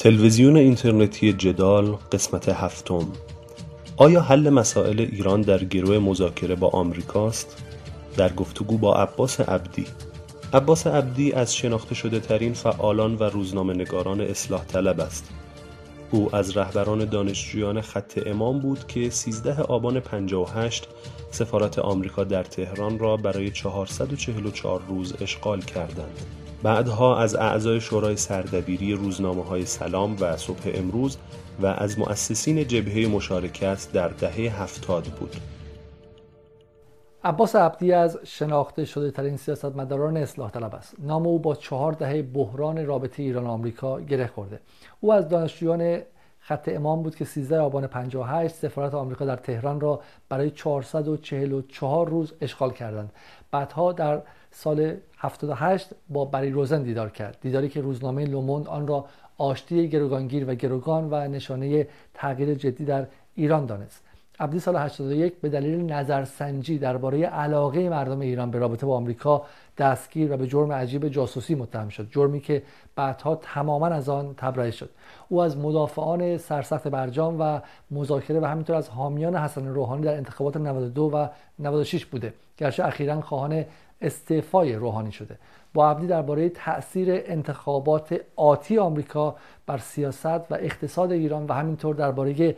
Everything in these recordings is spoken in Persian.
تلویزیون اینترنتی جدال قسمت هفتم آیا حل مسائل ایران در گروه مذاکره با آمریکاست؟ در گفتگو با عباس عبدی عباس عبدی از شناخته شده ترین فعالان و روزنامه نگاران اصلاح طلب است او از رهبران دانشجویان خط امام بود که 13 آبان 58 سفارت آمریکا در تهران را برای 444 روز اشغال کردند. بعدها از اعضای شورای سردبیری روزنامه های سلام و صبح امروز و از مؤسسین جبهه مشارکت در دهه هفتاد بود. عباس عبدی از شناخته شده ترین سیاستمداران اصلاح طلب است. نام او با چهار دهه بحران رابطه ایران آمریکا گره خورده. او از دانشجویان خط امام بود که 13 آبان 58 سفارت آمریکا در تهران را برای 444 روز اشغال کردند. بعدها در سال 78 با بری روزن دیدار کرد. دیداری که روزنامه لوموند آن را آشتی گروگانگیر و گروگان و نشانه تغییر جدی در ایران دانست. عبدی سال 81 به دلیل نظرسنجی درباره علاقه مردم ایران به رابطه با آمریکا دستگیر و به جرم عجیب جاسوسی متهم شد. جرمی که بعدها تماما از آن تبرئه شد. او از مدافعان سرسخت برجام و مذاکره و همینطور از حامیان حسن روحانی در انتخابات 92 و 96 بوده. گرچه اخیرا خواهان استعفای روحانی شده. با عبدی درباره تاثیر انتخابات آتی آمریکا بر سیاست و اقتصاد ایران و همینطور درباره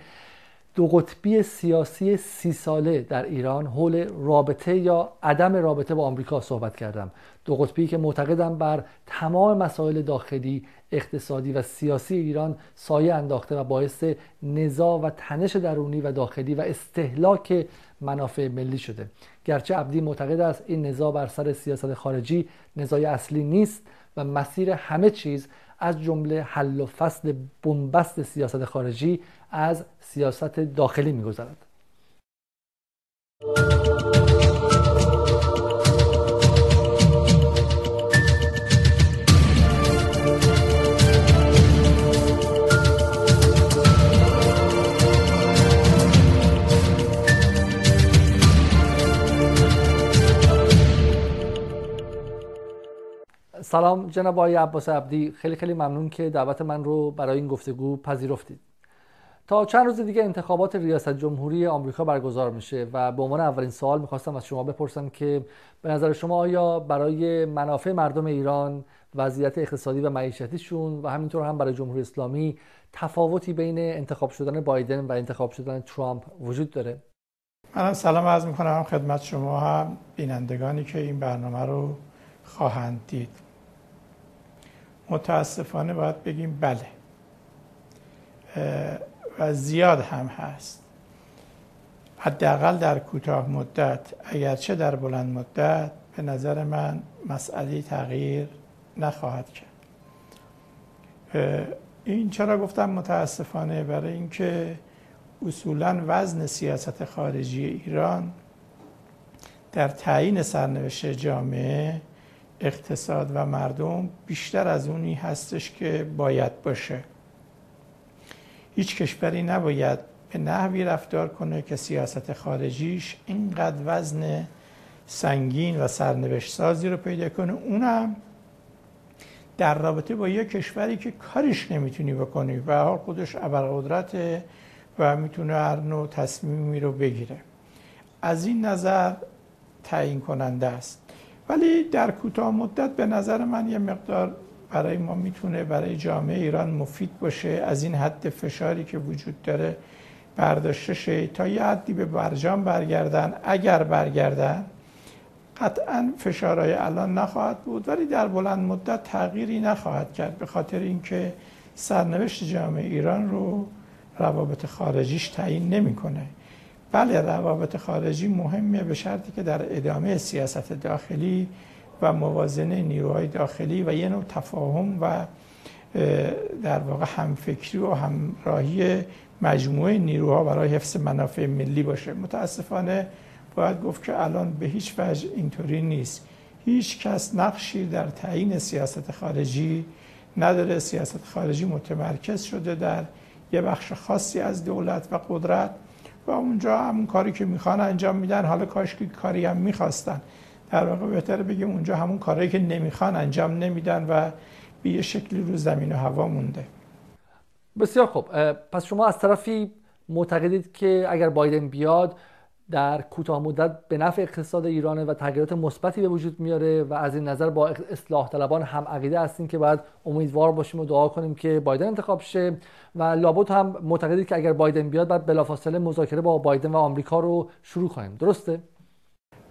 دو قطبی سیاسی سی ساله در ایران حول رابطه یا عدم رابطه با آمریکا صحبت کردم. دو قطبی که معتقدم بر تمام مسائل داخلی اقتصادی و سیاسی ایران سایه انداخته و باعث نزاع و تنش درونی و داخلی و استهلاک منافع ملی شده. گرچه عبدی معتقد است این نزاع بر سر سیاست خارجی نزاع اصلی نیست و مسیر همه چیز از جمله حل و فصل بنبست سیاست خارجی از سیاست داخلی میگذرد. سلام جناب آقای عباس عبدی. خیلی خیلی ممنون که دعوت من رو برای این گفتگو پذیرفتید. تا چند روز دیگه انتخابات ریاست جمهوری آمریکا برگزار میشه و به عنوان اولین سوال می‌خواستم از شما بپرسم که به نظر شما آیا برای منافع مردم ایران وضعیت اقتصادی و معیشتیشون و همینطور هم برای جمهوری اسلامی تفاوتی بین انتخاب شدن بایدن و انتخاب شدن ترامپ وجود داره؟ من سلام عرض می‌کنم خدمت شما هم بینندگانی که این برنامه رو خواهند دید. متاسفانه باید بگیم بله. و زیاد هم هست. حداقل در کوتاه مدت اگرچه در بلند مدت به نظر من مسئله تغییر نخواهد کرد. این چرا گفتم متاسفانه؟ برای اینکه اصولا وزن سیاست خارجی ایران در تعیین سرنوشت جامعه اقتصاد و مردم بیشتر از اونی هستش که باید باشه. هیچ کشوری نباید به نحوی رفتار کنه که سیاست خارجیش اینقدر وزن سنگین و سرنوشت سازی رو پیدا کنه. اونم در رابطه با یک کشوری که کارش نمی‌تونی بکنی و حال خودش ابرقدرت و می‌تونه هر نوع تصمیمی رو بگیره. از این نظر تعیین کننده است. ولی در کوتاه مدت به نظر من یه مقدار برای ما می‌تونه برای جامعه ایران مفید باشه. از این حد فشاری که وجود داره برداشته شه تا یه حدی به برجام برگردن. اگر برگردن قطعا فشارهای الان نخواهد بود ولی در بلند مدت تغییری نخواهد کرد. به خاطر اینکه سرنوشت جامعه ایران رو روابط خارجیش تعیین نمی‌کنه. بله روابط خارجی مهمه به شرطی که در ادامه سیاست داخلی و موازنه نیروهای داخلی و یه نوع تفاهم و در واقع همفکری و همراهی مجموعه نیروها برای حفظ منافع ملی باشه. متاسفانه باید گفت که الان به هیچ وجه اینطوری نیست. هیچ کس نقشی در تعیین سیاست خارجی نداره. سیاست خارجی متمرکز شده در یه بخش خاصی از دولت و قدرت. و اونجا همون کاری که می‌خوان انجام میدن حالا کاش که کاری هم می‌خواستن. در واقع بهتره بگیم اونجا همون کاری که نمی‌خوان انجام نمیدن و به یه شکلی رو زمین و هوا مونده. بسیار خوب. پس شما از طرفی معتقدید که اگر بایدن بیاد در کوتاه مدت به نفع اقتصاد ایرانه و تغییرات مثبتی به وجود میاره و از این نظر با اصلاح طلبان هم عقیده هستیم که باید امیدوار باشیم و دعا کنیم که بایدن انتخاب شه و لابد هم معتقدید که اگر بایدن بیاد بعد بلافاصله مذاکره با بایدن و آمریکا رو شروع کنیم درسته؟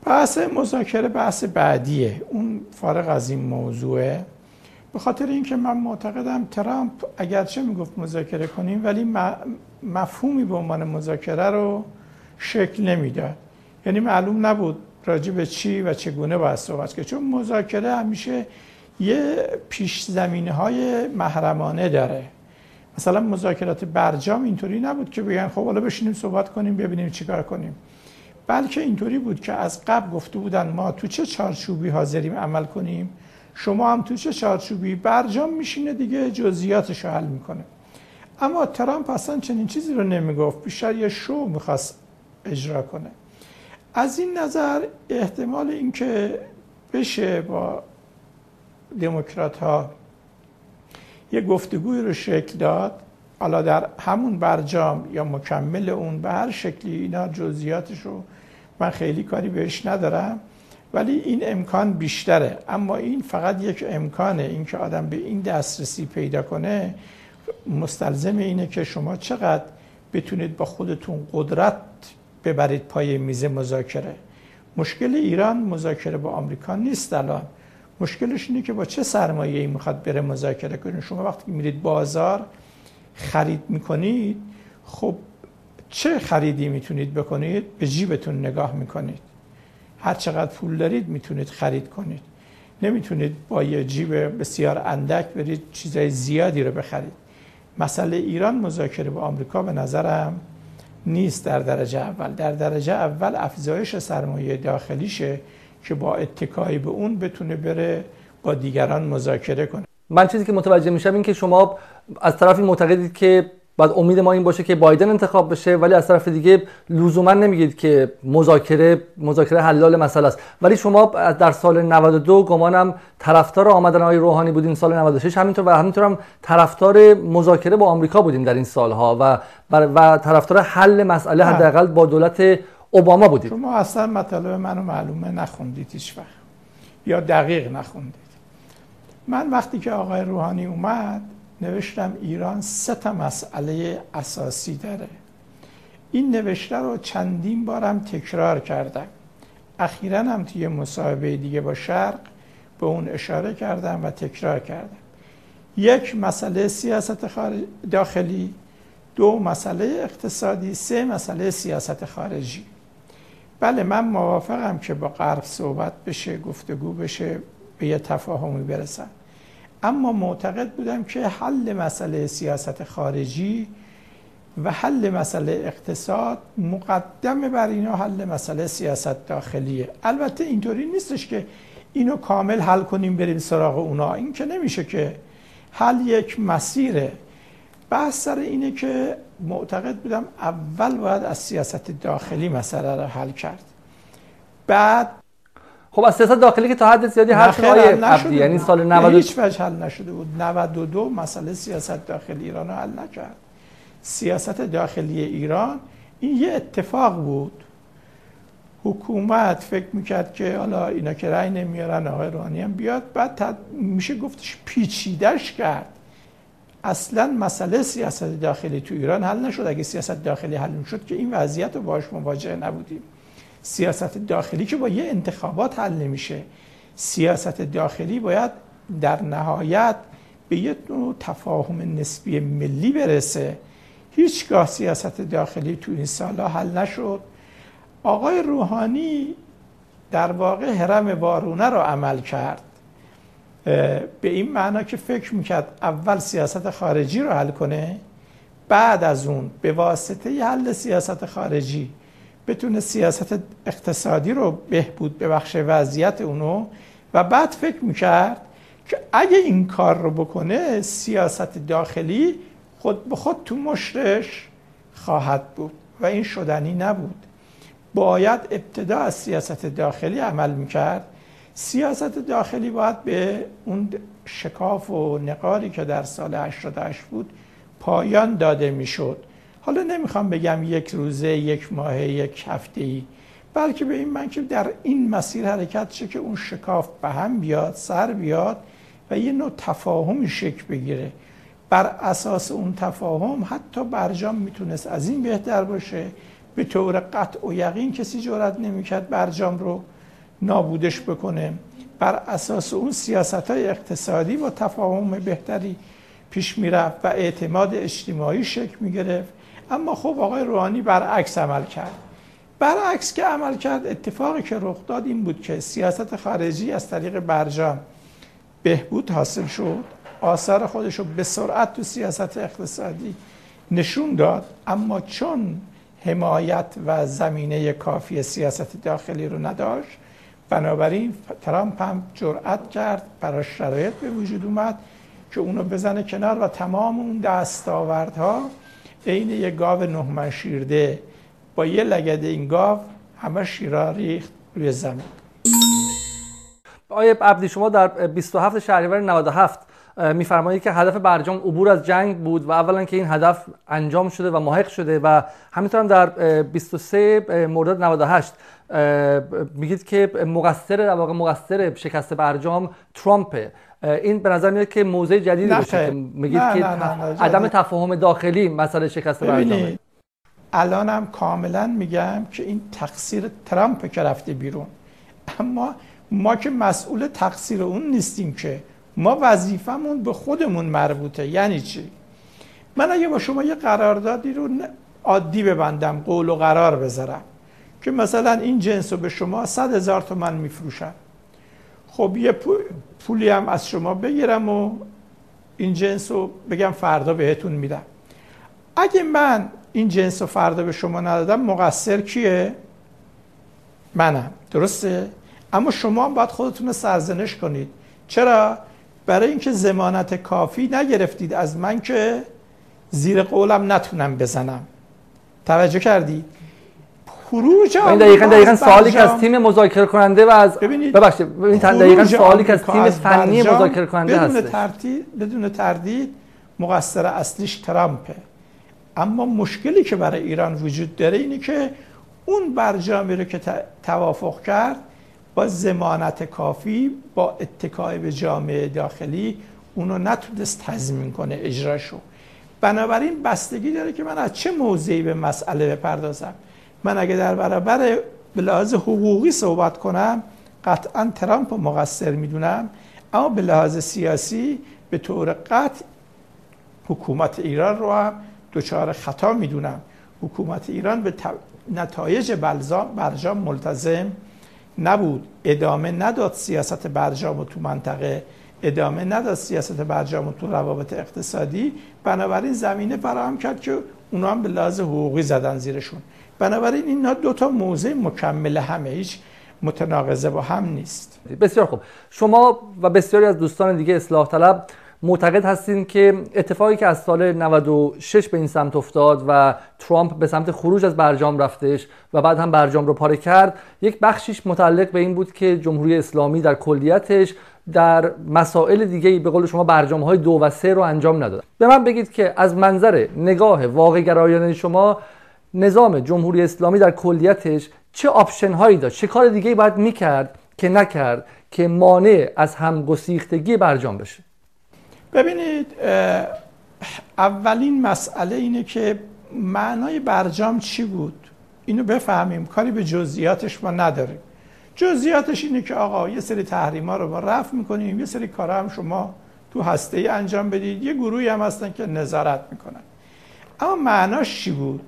بحث مذاکره بحث بعدیه. اون فارغ از این موضوعه. به خاطر اینکه من معتقدم ترامپ اگرچه می‌گفت مذاکره کنیم ولی مفهومی به عنوان مذاکره رو شکل نمی‌داد. یعنی معلوم نبود راجع به چی و چگونه باید صحبت کرد. چون مذاکره همیشه یه پیش زمینه های محرمانه داره. مثلا مذاکرات برجام اینطوری نبود که بگن خب حالا بشینیم صحبت کنیم ببینیم چیکار کنیم. بلکه اینطوری بود که از قبل گفته بودن ما تو چه چارچوبی حاضریم عمل کنیم. شما هم تو چه چارچوبی؟ برجام میشینه دیگه جزئیاتش حل می‌کنه. اما ترامپ اصلا چنین چیزی رو نمی‌گفت. بیشتر یه شو می‌خواست اجرا کنه. از این نظر احتمال اینکه بشه با دموکرات ها یه گفتگوی رو شکل داد حالا در همون برجام یا مکمل اون به هر شکلی اینا جزئیاتش رو من خیلی کاری بهش ندارم ولی این امکان بیشتره. اما این فقط یک امکانه اینکه آدم به این دسترسی پیدا کنه مستلزم اینه که شما چقدر بتونید با خودتون قدرت ببرید پای میز مذاکره. مشکل ایران مذاکره با آمریکا نیست الان. مشکلش اینه که با چه سرمایه ای می‌خواد بره مذاکره کنید شما وقتی میرید بازار خرید می‌کنید خب چه خریدی می‌تونید بکنید؟ به جیبتون نگاه می‌کنید. هر چقدر پول دارید می‌تونید خرید کنید. نمی‌تونید با یه جیب بسیار اندک برید چیزای زیادی رو بخرید. مسئله ایران مذاکره با آمریکا به نظرم نیست در درجه اول. در درجه اول افزایش سرمایه داخلیشه که با اتکایی به اون بتونه بره با دیگران مذاکره کنه. من چیزی که متوجه میشم این که شما از طرفی معتقدید که بعد امید ما این باشه که بایدن انتخاب بشه ولی از طرف دیگه لزوما نمیگید که مذاکره مذاکره حلال مسئله است. ولی شما در سال 92 گمانم طرفدار آمدن آقای روحانی بودین سال 96 همینطور و همینطور هم طرفدار مذاکره با آمریکا بودین در این سالها و و طرفدار حل مسئله حداقل با دولت اوباما بودید شما اصلا مطالب منو معلومه نخوندید هیچ وقت. یا دقیق نخوندید. من وقتی که آقای روحانی اومد نوشتم ایران سه تا مسئله اساسی داره. این نوشته رو چندین بارم تکرار کردم. اخیرا هم توی مصاحبه دیگه با شرق به اون اشاره کردم و تکرار کردم. یک مسئله سیاست داخلی دو مسئله اقتصادی سه مسئله سیاست خارجی. بله من موافقم که با غرب صحبت بشه گفتگو بشه به یه تفاهمی برسن اما معتقد بودم که حل مسئله سیاست خارجی و حل مسئله اقتصاد مقدم بر اینا حل مسئله سیاست داخلیه. البته اینطوری نیستش که اینو کامل حل کنیم بریم سراغ اونا. این که نمیشه که حل یک مسیره بحث سر اینه که معتقد بودم اول باید از سیاست داخلی مسئله رو حل کرد. بعد خب از سیاست داخلی که تا حد زیادی حل شد یعنی سال 90 هیچ وجه حل نشده بود. 92 مسئله سیاست داخلی ایران رو حل نکرد. سیاست داخلی ایران این یه اتفاق بود. حکومت فکر می‌کرد که حالا اینا که رأی نمیارن آقای روحانی هم بیاد. بعد میشه گفتش پیچیدش کرد. اصلا مسئله سیاست داخلی تو ایران حل نشد. اگه سیاست داخلی حل شد که این وضعیت رو باش مواجه نبودیم. سیاست داخلی که با یه انتخابات حل نمیشه. سیاست داخلی باید در نهایت به یه نوع تفاهم نسبی ملی برسه. هیچگاه سیاست داخلی تو این سالا حل نشد. آقای روحانی در واقع حرم وارونه رو عمل کرد. به این معنا که فکر می‌کرد اول سیاست خارجی رو حل کنه بعد از اون به واسطه حل سیاست خارجی بتونه سیاست اقتصادی رو بهبود ببخشه وضعیت اونو. و بعد فکر می‌کرد که اگه این کار رو بکنه سیاست داخلی خود به خود تو مشتش خواهد بود و این شدنی نبود. باید ابتدا از سیاست داخلی عمل می‌کرد. سیاست داخلی باید به اون شکاف و نقاری که در سال 88 بود پایان داده می‌شد. حالا نمی‌خوام بگم یک روزه یک ماه یک هفته ای بلکه به این من که در این مسیر حرکت شه که اون شکاف به هم بیاد سر بیاد و یه نوع تفاهم شکل بگیره. بر اساس اون تفاهم حتی برجام می‌تونست از این بهتر باشه. به طور قطع و یقین کسی جرات نمی‌کرد برجام رو نابودش بکنه. بر اساس اون سیاست های اقتصادی و تفاهم بهتری پیش می‌رفت و اعتماد اجتماعی شکل می‌گرفت. اما خب آقای روحانی برعکس عمل کرد. برعکس که عمل کرد اتفاقی که رخ داد این بود که سیاست خارجی از طریق برجام بهبود حاصل شد. آثار خودش رو به سرعت تو سیاست اقتصادی نشون داد. اما چون حمایت و زمینه کافی سیاست داخلی رو نداشت بنابراین ترامپ هم جرأت کرد برای شرایط به وجود اومد که اونو بزنه کنار و تمام اون دستاوردها عین یه گاو نهمن شیرده. با یه لگد این گاو همه شیرا ریخت روی زمین. آیه عبدی شما در 27 شهریور 97 میفرمایید که هدف برجام عبور از جنگ بود و اولا که این هدف انجام شده و محق شده و همینطور هم در 23 مرداد 98 میگید که مقصر در واقع مقصر شکست برجام ترامپه این به نظر میاد که موضع جدیدی باشه که میگید که عدم تفاهم داخلی مسئله شکست برجام الانم کاملا میگم که این تقصیر ترامپ که رفته بیرون. اما ما که مسئول تقصیر اون نیستیم که ما وظیفمون به خودمون مربوطه یعنی چی من اگه با شما یه قراردادی رو عادی ببندم قول و قرار بذارم که مثلا این جنس رو به شما صد هزار تومن میفروشم خب یه پولی هم از شما بگیرم و این جنس رو بگم فردا بهتون میدم اگه من این جنس رو فردا به شما ندادم مقصر کیه؟ منم درسته؟ اما شما هم باید خودتون رو سرزنش کنید چرا؟ برای اینکه زمانت کافی نگرفتید از من که زیر قولم نتونم بزنم. توجه کردی؟ خروج این دقیقا دقیقا سوالی که از تیم مذاکره کننده و از ببخشید این دقیقا سوالی که از تیم فنی مذاکره کننده بدون هست تردید بدون تردید مقصر اصلیش ترامپه. اما مشکلی که برای ایران وجود داره اینه که اون برجامی رو که توافق کرد با زمانت کافی با اتکای به جامعه داخلی اونو نتونست تضمین کنه اجراشو. بنابراین بستگی داره که من از چه موضعی به مسئله بپردازم. من اگه در برابر به لحاظ حقوقی صحبت کنم قطعا ترامپ مقصر می‌دونم اما به لحاظ سیاسی به طور قطع حکومت ایران رو هم دچار خطا می‌دونم. حکومت ایران به نتایج برجام ملتزم نبود. ادامه نداد سیاست برجام تو منطقه. ادامه نداد سیاست برجام تو روابط اقتصادی. بنابراین زمینه فراهم کرد که اونا هم به لحاظ حقوقی زدن زیرشون. بنابراین اینا دو تا موضع مکمل همه هیچ متناقضه با هم نیست. بسیار خوب. شما و بسیاری از دوستان دیگه اصلاح طلب معتقد هستین که اتفاقی که از سال 96 به این سمت افتاد و ترامپ به سمت خروج از برجام رفتش و بعد هم برجام رو پاره کرد یک بخشیش متعلق به این بود که جمهوری اسلامی در کلیتش در مسائل دیگه به قول شما برجام های دو و سه رو انجام نداد. به من بگید که از منظر نگاه واقع گرایانه شما نظام جمهوری اسلامی در کلیتش چه آپشن هایی داشت؟ چه کار دیگه باید می‌کرد که نکرد که مانع از همگسیختگی برجام بشه؟ ببینید اولین مسئله اینه که معنای برجام چی بود؟ اینو بفهمیم کاری به جزئیاتش ما نداریم. جزئیاتش اینه که آقا یه سری تحریما رو ما رفع می‌کنیم یه سری کارا هم شما تو هسته ای انجام بدید. یه گروهی هم هستن که نظارت می‌کنن. اما معناش چی بود؟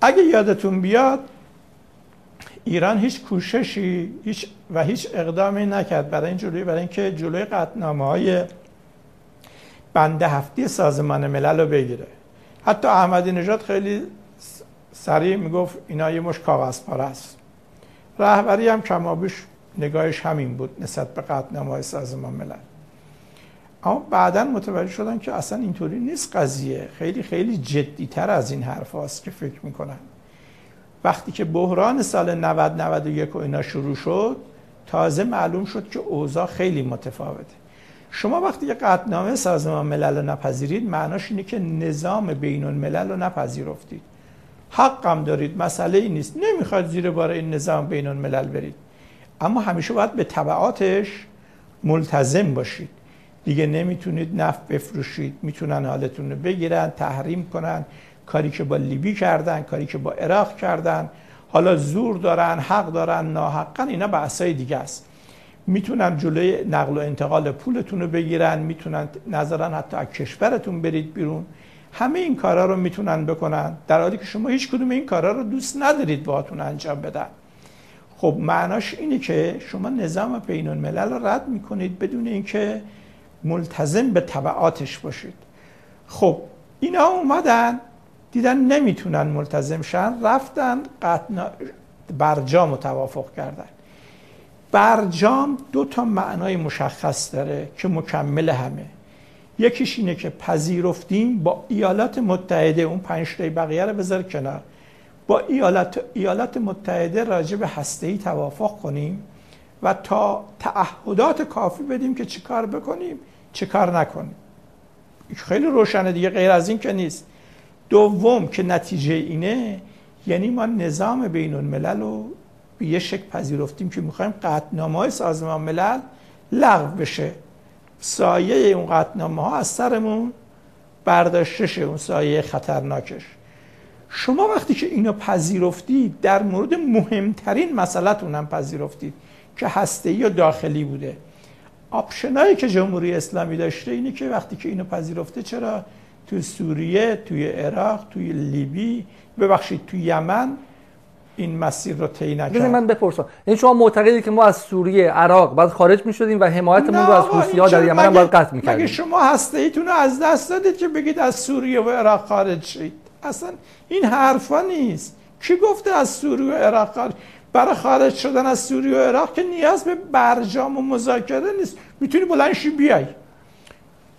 اگه یادتون بیاد ایران هیچ کوششی هیچ و هیچ اقدامی نکرد. برای این جلوی برای اینکه جلوی قطنامه های بنده هفتی سازمان ملل رو بگیره. حتی احمدی نژاد خیلی سریع می‌گفت اینا یه مش کاغذ پاره است. رهبری هم کمابیش نگاهش همین بود نسبت به قطنامه های سازمان ملل. اما بعدا متوجه شدن که اصلا اینطوری نیست قضیه. خیلی خیلی جدیتر از این حرف هاست که فکر می‌کنن. وقتی که بحران سال 90 91 و اینا شروع شد تازه معلوم شد که اوضاع خیلی متفاوته. شما وقتی که قطنامه سازمان ملل رو نپذیرید معناش اینه که نظام بین الملل رو نپذیرفتید. حقم دارید مسئله ای نیست. نمی‌خواد زیر بار این نظام بین الملل برید. اما همیشه باید به طبعاتش ملتزم باشید. دیگه نمی‌تونید نفت بفروشید. می‌تونن حالتون رو بگیرن تحریم کنن. کاری که با لیبی کردن کاری که با عراق کردن. حالا زور دارن حق دارن ناحقا اینا بحثای دیگه است. می‌تونن جلوی نقل و انتقال پولتون رو بگیرن می‌تونن نظرن حتی از کشورتون برید بیرون. همه این کارا رو می‌تونن بکنن. در حالی که شما هیچ کدوم این کارا رو دوست ندارید باهاتون انجام بدن. خب معناش اینه که شما نظام بین الملل رو رد می‌کنید بدون اینکه ملتزم به طبعاتش باشید. خب اینا اومدن دیدن نمی‌تونن ملتزم شن رفتن قطنا برجام رو توافق کردن. برجام دو تا معنای مشخص داره که مکمل همه. یکیش اینه که پذیرفتیم با ایالات متحده اون پنج تای بقیه رو بذار کنار. با ایالات, ایالات متحده راجع به هسته‌ای توافق کنیم و تا تعهدات کافی بدیم که چی کار بکنیم چه کار نکنیم. خیلی روشنه دیگه غیر از این که نیست. دوم که نتیجه اینه یعنی ما نظام بین الملل رو یه شکل پذیرفتیم که می‌خوایم قطنامه های سازمان ملل لغو بشه. سایه اون قطنامه ها از سرمون برداشته اون سایه خطرناکش. شما وقتی که اینو پذیرفتید در مورد مهمترین مسئلتون هم پذیرفتید که هسته و داخلی بوده. آپشنایی که جمهوری اسلامی داشته اینه که وقتی که اینو پذیرفته چرا؟ توی سوریه توی عراق توی لیبی ببخشید توی یمن این مسیر رو طی نکرد. من بپرسم. یعنی شما معتقدی که ما از سوریه عراق بعد خارج می‌شدیم و حمایتمون رو از ها در یمن هم باید قطع می‌کردیم. مگه شما هسته ایتون رو از دست دادید که بگید از سوریه و عراق خارج شید؟ اصلا این حرفا نیست. کی گفته از سوریه و عراق خارج برای خارج شدن از سوریه و عراق که نیاز به برجام و مذاکره نیست. می‌تونی بلندشی بیای.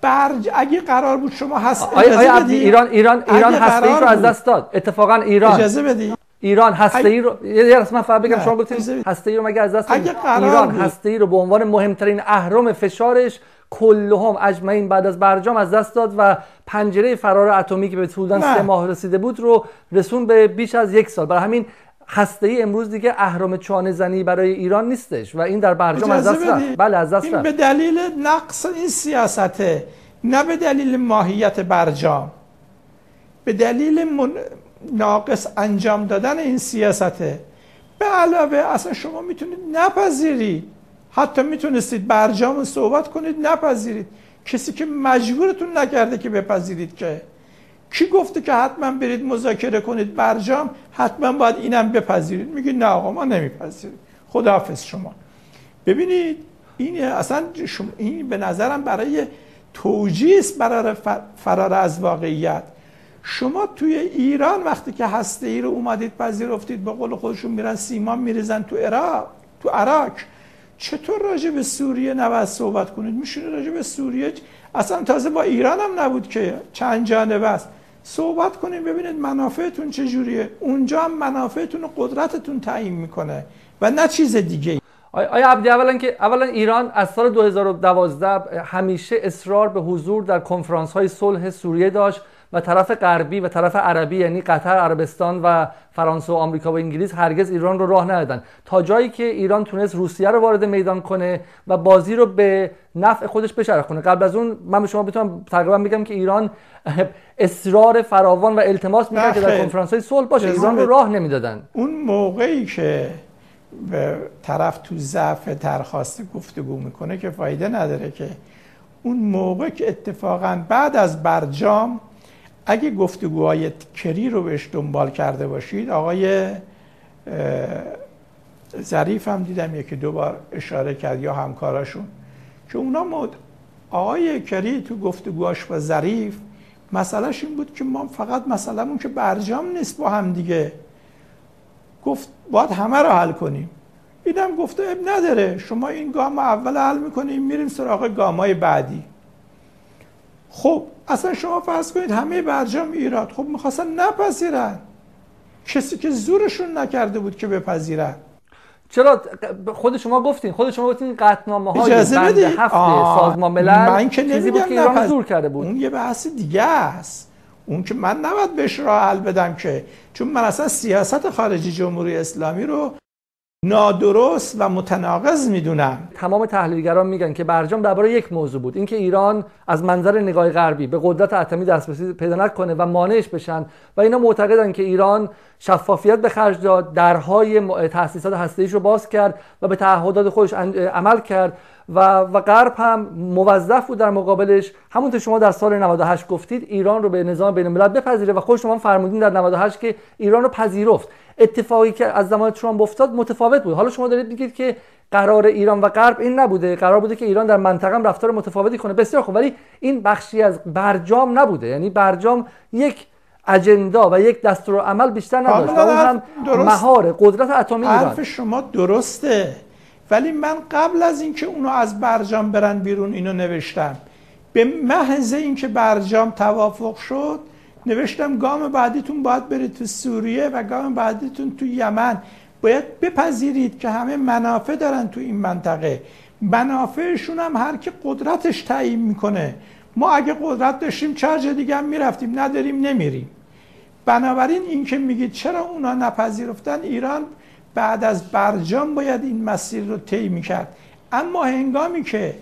برج اگه قرار بود شما هست آیا, ایران ایران ایران هسته رو از دست داد. اتفاقا ایران. اجازه بدی؟ ایران هسته ای رو یه رسما فقط بگم شما گفتین هسته ای رو مگه از دست ایران هسته ای رو به عنوان مهمترین اهرم فشارش کلهم اجمعین بعد از برجام از دست داد و پنجره فرار اتمی که به طولان سه ماه رسیده بود رو رسون به بیش از یک سال. برای همین هسته ای امروز دیگه اهرام چانه زنی برای ایران نیستش و این در برجام از دست رفت. بله از دست رفت. به دلیل نقص این سیاسته نه به دلیل ماهیت برجام. به دلیل من... ناقص انجام دادن این سیاسته. به علاوه اصلا شما می‌تونید نپذیرید. حتی می‌تونستید برجام صحبت کنید نپذیرید. کسی که مجبورتون نکرده که بپذیرید که. کی گفته که حتما برید مذاکره کنید برجام حتما باید اینم بپذیرید. میگه نه آقا ما نمیپذیرید خداحافظ شما. ببینید این اصلا شما این به نظرم برای توجیه برای فرار از واقعیت. شما توی ایران وقتی که هسته ای رو اومدید پذیرفتید به قول خودشون میرن سیمان میریزن تو عراق تو عراق. چطور راجع به سوریه نباید صحبت کنید؟ میشونه راجع به سوریه؟ اصلا تازه با ایران هم نبود که چند جانبه است. صحبت کنید ببینید منافعتون چجوریه اونجا هم منافعتون و قدرتتون تعیین می‌کنه و نه چیز دیگه. آیا عبدی اولا که اولا ایران از سال 2012 همیشه اصرار به حضور در کنفرانس های صلح سوریه داشت. و طرف غربی و طرف عربی یعنی قطر عربستان و فرانسه و آمریکا و انگلیس هرگز ایران رو راه ندادن. تا جایی که ایران تونست روسیه رو وارد میدان کنه و بازی رو به نفع خودش بچرخونه قبل از اون من به شما بتونم تقریبا بگم که ایران اصرار فراوان و التماس می‌کرد که در کنفرانس های صلح باشه. ایران رو راه نمی‌دادن. اون موقعی که به طرف تو ضعف درخواست گفتگو می‌کنه که فایده نداره که اون موقع که اتفاقا بعد از برجام اگه گفتگوهای کری رو بهش دنبال کرده باشید آقای ظریف هم دیدم یکی دو بار اشاره کرد یا همکاراشون. که اونا مد... آقای کری تو گفتگوهاش با ظریف مسئلهش این بود که ما فقط مسئلهمون که برجام نیست با هم دیگه. گفت باید همه رو حل کنیم. اینم گفته اب نداره. شما این گام اول حل می‌کنیم میریم سراغ گامای بعدی. خب اصلا شما فرض کنید همه برجام ایراد. خب می‌خواستن نپذیرن. کسی که زورشون نکرده بود که بپذیرن. چرا خود شما گفتین خود شما گفتین قطنامه های اجازه بند بدید. هفت آه، سازمان ملل من که چیزی بود که ایران نپذ- زور کرده بود. اون یه بحث دیگه است. اون که من نباید بهش راه حل بدم که چون من اصلا سیاست خارجی جمهوری اسلامی رو نادرست و متناقض می‌دونم تمام تحلیلگران میگن که برجام درباره یک موضوع بود. اینکه ایران از منظر نگاه غربی به قدرت اتمی دسترسی پیدا نکنه و مانعش بشن و اینا معتقدن که ایران شفافیت به خرج داد درهای تاسیسات هسته‌ایش رو باز کرد و به تعهدات خودش عمل کرد. و و غرب هم موظف بود در مقابلش. همونطور شما در سال 98 گفتید ایران رو به نظام بین الملل بپذیره و خود شما فرمودین در 98 که ایران رو پذیرفت. اتفاقی که از زمان ترامپ افتاد متفاوت بود. حالا شما دارید میگید که قرار ایران و غرب این نبوده. قرار بوده که ایران در منطقه هم رفتار متفاوتی کنه. بسیار خوب. ولی این بخشی از برجام نبوده. یعنی برجام یک اجندا و یک دستور عمل بیشتر نداشت. و اون هم. مهار قدرت اتمی ایران. حرف شما درسته. ولی من قبل از اینکه اونو از برجام برن بیرون اینو نوشتم. به محض اینکه برجام توافق شد نوشتم گام بعدیتون باید برید تو سوریه و گام بعدیتون تو یمن. باید بپذیرید که همه منافع دارن تو این منطقه. منافعشون هم هر که قدرتش تعیین می‌کنه. ما اگه قدرت داشتیم جا دیگه هم می‌رفتیم نداریم نمیریم. بنابراین این که میگید چرا اونا نپذیرفتن ایران بعد از برجام باید این مسیر رو طی می‌کرد. اما هنگامی که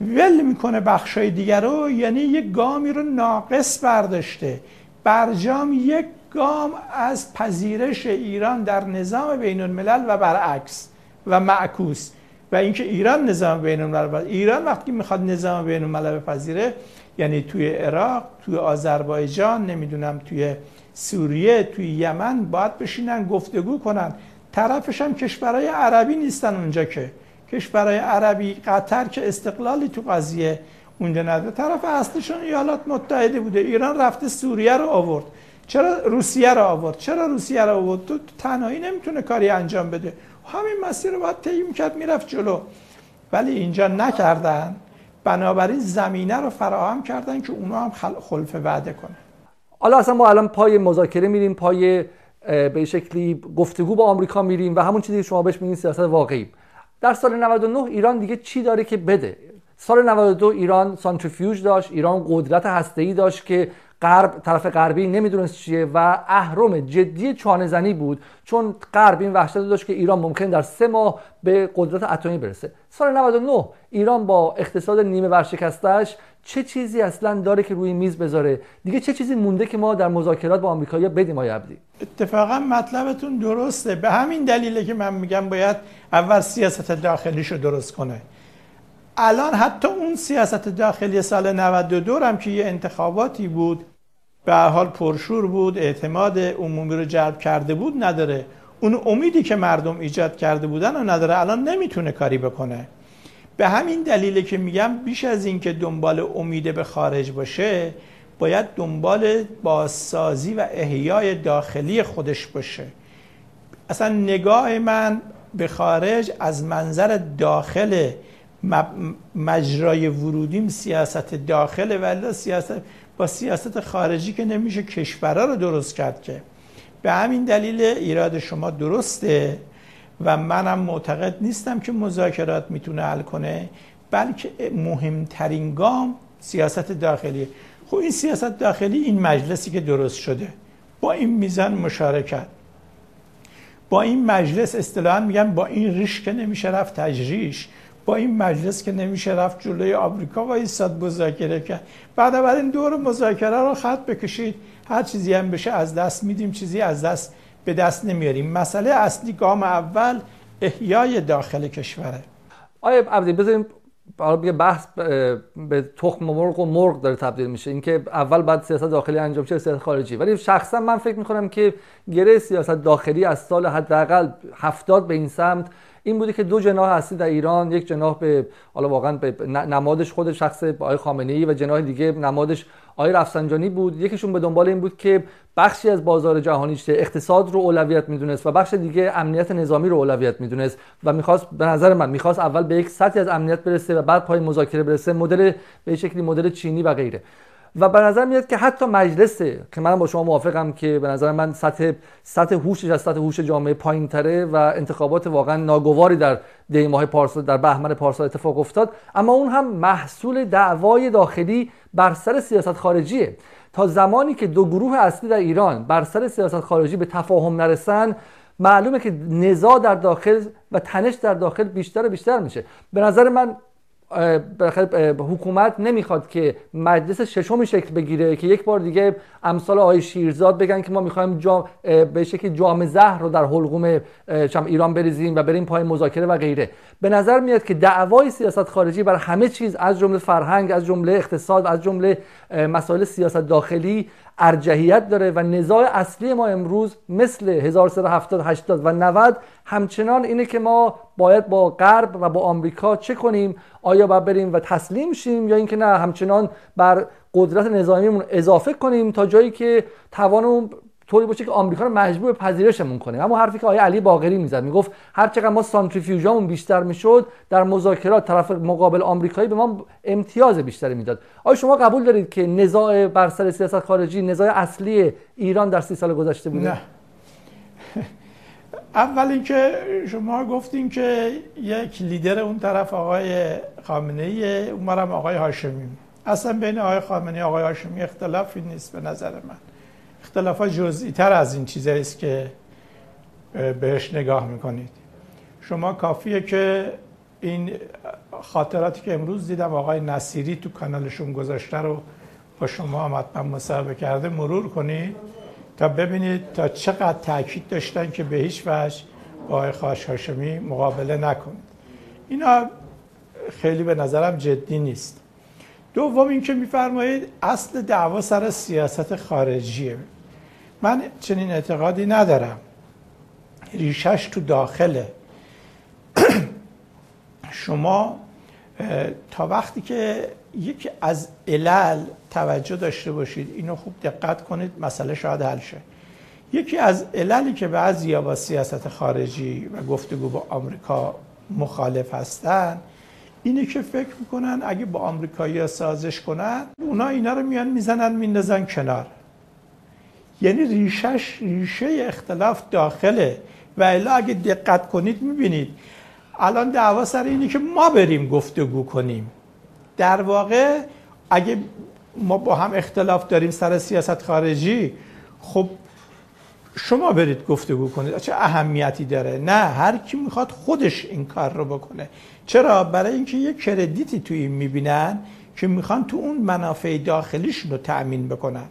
ول می‌کنه بخشای دیگر رو یعنی یک گامی رو ناقص برداشته. برجام یک گام از پذیرش ایران در نظام بین الملل و برعکس و معکوس. و اینکه ایران نظام بین الملل ایران وقتی می‌خواد نظام بین الملل بپذیره یعنی توی عراق توی آذربایجان نمی‌دونم توی سوریه توی یمن باید بشینن گفتگو کنن. طرفش هم کشورهای عربی نیستن اونجا که. کشورهای عربی قطر که استقلالی تو قضیه اونجا نداره. طرف اصلیشون ایالات متحده بوده. ایران رفته سوریه رو آورد. چرا روسیه رو آورد؟ چرا روسیه رو آورد؟ تو تنهایی نمی‌تونه کاری انجام بده. همین مسیر رو باید طی می‌کرد می‌رفت جلو. ولی اینجا نکردن. بنابراین زمینه رو فراهم کردن که اونا هم خلف وعده کنه حالا اصلا ما الان پای مذاکره میریم پای به شکلی گفتگو با آمریکا میریم و همون چیزی که شما بهش میگین سیاست واقعی. در سال 99 ایران دیگه چی داره که بده؟ سال 92 ایران سانتریفیوژ داشت ایران قدرت هسته‌ای داشت که غرب طرف غربی نمی‌دونست چیه و اهرم جدی چانه زنی بود چون غرب این وحشت داشت که ایران ممکن در سه ماه به قدرت اتمی برسه. سال 99 ایران با اقتصاد نیمه ورشکستش چه چیزی اصلا داره که روی میز بذاره؟ دیگه چه چیزی مونده که ما در مذاکرات با آمریکایی‌ها بدیم آیا عبدی؟ اتفاقا مطلبتون درسته. به همین دلیله که من میگم باید اول سیاست داخلیشو درست کنه. الان حتی اون سیاست داخلی سال 92 هم که یه انتخاباتی بود به حال پرشور بود اعتماد عمومی رو جلب کرده بود نداره. اون امیدی که مردم ایجاد کرده بودن رو نداره. الان نمی‌تونه کاری بکنه. به همین دلیله که میگم بیش از اینکه دنبال امید به خارج باشه باید دنبال بازسازی و احیای داخلی خودش باشه. اصلا نگاه من به خارج از منظر داخل مجرای ورودیم سیاست داخل ولی سیاست با سیاست خارجی که نمیشه کشورها رو درست کرد که. به همین دلیل ایراد شما درسته. و منم معتقد نیستم که مذاکرات می‌تونه حل کنه بلکه مهمترین گام سیاست داخلی خب این سیاست داخلی این مجلسی که درست شده با این میزان مشارکت با این مجلس اصطلاحا میگن با این ریش که نمیشه رفت تجریش با این مجلس که نمیشه رفت جلوی آمریکا و ایستاد مذاکره کرد. بعد این دور مذاکره رو خط بکشید. هر چیزی هم بشه از دست میدیم چیزی از دست به دست نمیاریم. مسئله اصلی گام اول احیای داخل کشوره. آیا عبدی بذاریم حالا بحث به تخم مرغ و مرغ داره تبدیل میشه. اینکه اول بعد سیاست داخلی انجام شه سیاست خارجی. ولی شخصا من فکر می‌کنم که گره سیاست داخلی از سال حداقل هفتاد به این سمت این بوده که دو جناح اصلی در ایران یک جناح به حالا واقعا به نمادش خود شخص آقای خامنه ای و جناح دیگه نمادش آقای رفسنجانی بود. یکیشون به دنبال این بود که بخشی از بازار جهانی اقتصاد رو اولویت می‌دونست و بخش دیگه امنیت نظامی رو اولویت می‌دونست و می‌خواست به نظر من می‌خواست اول به یک سطحی از امنیت برسه و بعد پای مذاکره برسه. مدل به شکلی مدل چینی و غیره. و به نظر میاد که حتی مجلس که من با شما موافقم که به نظر من سطح سطح هوشش از سطح هوش جامعه پایین تره و انتخابات واقعا ناگواری در دی ماه پارسال در بهمن پارسال اتفاق افتاد. اما اون هم محصول دعوای داخلی بر سر سیاست خارجیه. تا زمانی که دو گروه اصلی در ایران بر سر سیاست خارجی به تفاهم نرسن معلومه که نزاع در داخل و تنش در داخل بیشتر و بیشتر میشه. به نظر من حکومت نمی‌خواد که مجلس ششمی شکل بگیره که یک بار دیگه امثال آقای شیرزاد بگن که ما می‌خوایم جام به شکل جام زهر رو در حلقوم ایران بریزیم و بریم پای مذاکره و غیره. به نظر میاد که دعوای سیاست خارجی بر همه چیز از جمله فرهنگ از جمله اقتصاد از جمله مسائل سیاست داخلی ارجحیت داره و نزاع اصلی ما امروز مثل 1370 80 و 90 همچنان اینه که ما باید با غرب و با آمریکا چه کنیم؟ آیا باید بریم و تسلیم شیم یا اینکه نه همچنان بر قدرت نظامیمون اضافه کنیم تا جایی که توانمون طوری باشه که آمریکا رو مجبور به پذیرشمون کنه. اما حرفی که آقای علی باقری می‌زد می‌گفت هر چقدر ما سانتریفیوژامون بیشتر می‌شد در مذاکرات طرف مقابل آمریکایی به ما امتیاز بیشتری می‌داد. آیا شما قبول دارید که نزاع بر سر سیاست خارجی نزاع اصلی ایران در سی سال گذشته بوده؟ نه. اول اینکه شما گفتین که یک لیدر اون طرف آقای خامنه ای اونورم آقای هاشمی. اصلا بین آقای خامنه آقای هاشمی اختلافی نیست به نظر من. اختلافات جزئی تر از این چیزایی است که بهش نگاه می‌کنید. شما کافیه که این خاطراتی که امروز دیدم آقای نصیری تو کانالشون گذاشته رو با شما حتما مصاحبه کرده مرور کنید. ببینید تا چقدر تاکید داشتن که به هیچ وجه با خاش هاشمی مقابله نکنید. اینا خیلی به نظرم جدی نیست. دوم اینکه میفرمایید اصل دعوا سر سیاست خارجیه. من چنین اعتقادی ندارم. ریشش تو داخله. شما تا وقتی که یکی از علل توجه داشته باشید اینو خوب دقت کنید مسئله شاید حل شه. یکی از عللی که بعضی با سیاست خارجی و گفتگو با آمریکا مخالف هستن اینه که فکر می‌کنن اگه با آمریکایی سازش کنن اونا اینا رو میان می‌زنن میندازن کنار. یعنی ریشش ریشه اختلاف داخله. و الا اگه دقت کنید می‌بینید الان دعوا سر اینه که ما بریم گفتگو کنیم. در واقع اگه ما با هم اختلاف داریم سر سیاست خارجی خب شما برید گفتگو کنید. چه اهمیتی داره؟ نه هر کی می‌خواد خودش این کار رو بکنه. چرا؟ برای اینکه یه کردیتی تو این می‌بینن که می‌خوان تو اون منافع داخلیشون رو تأمین بکنن.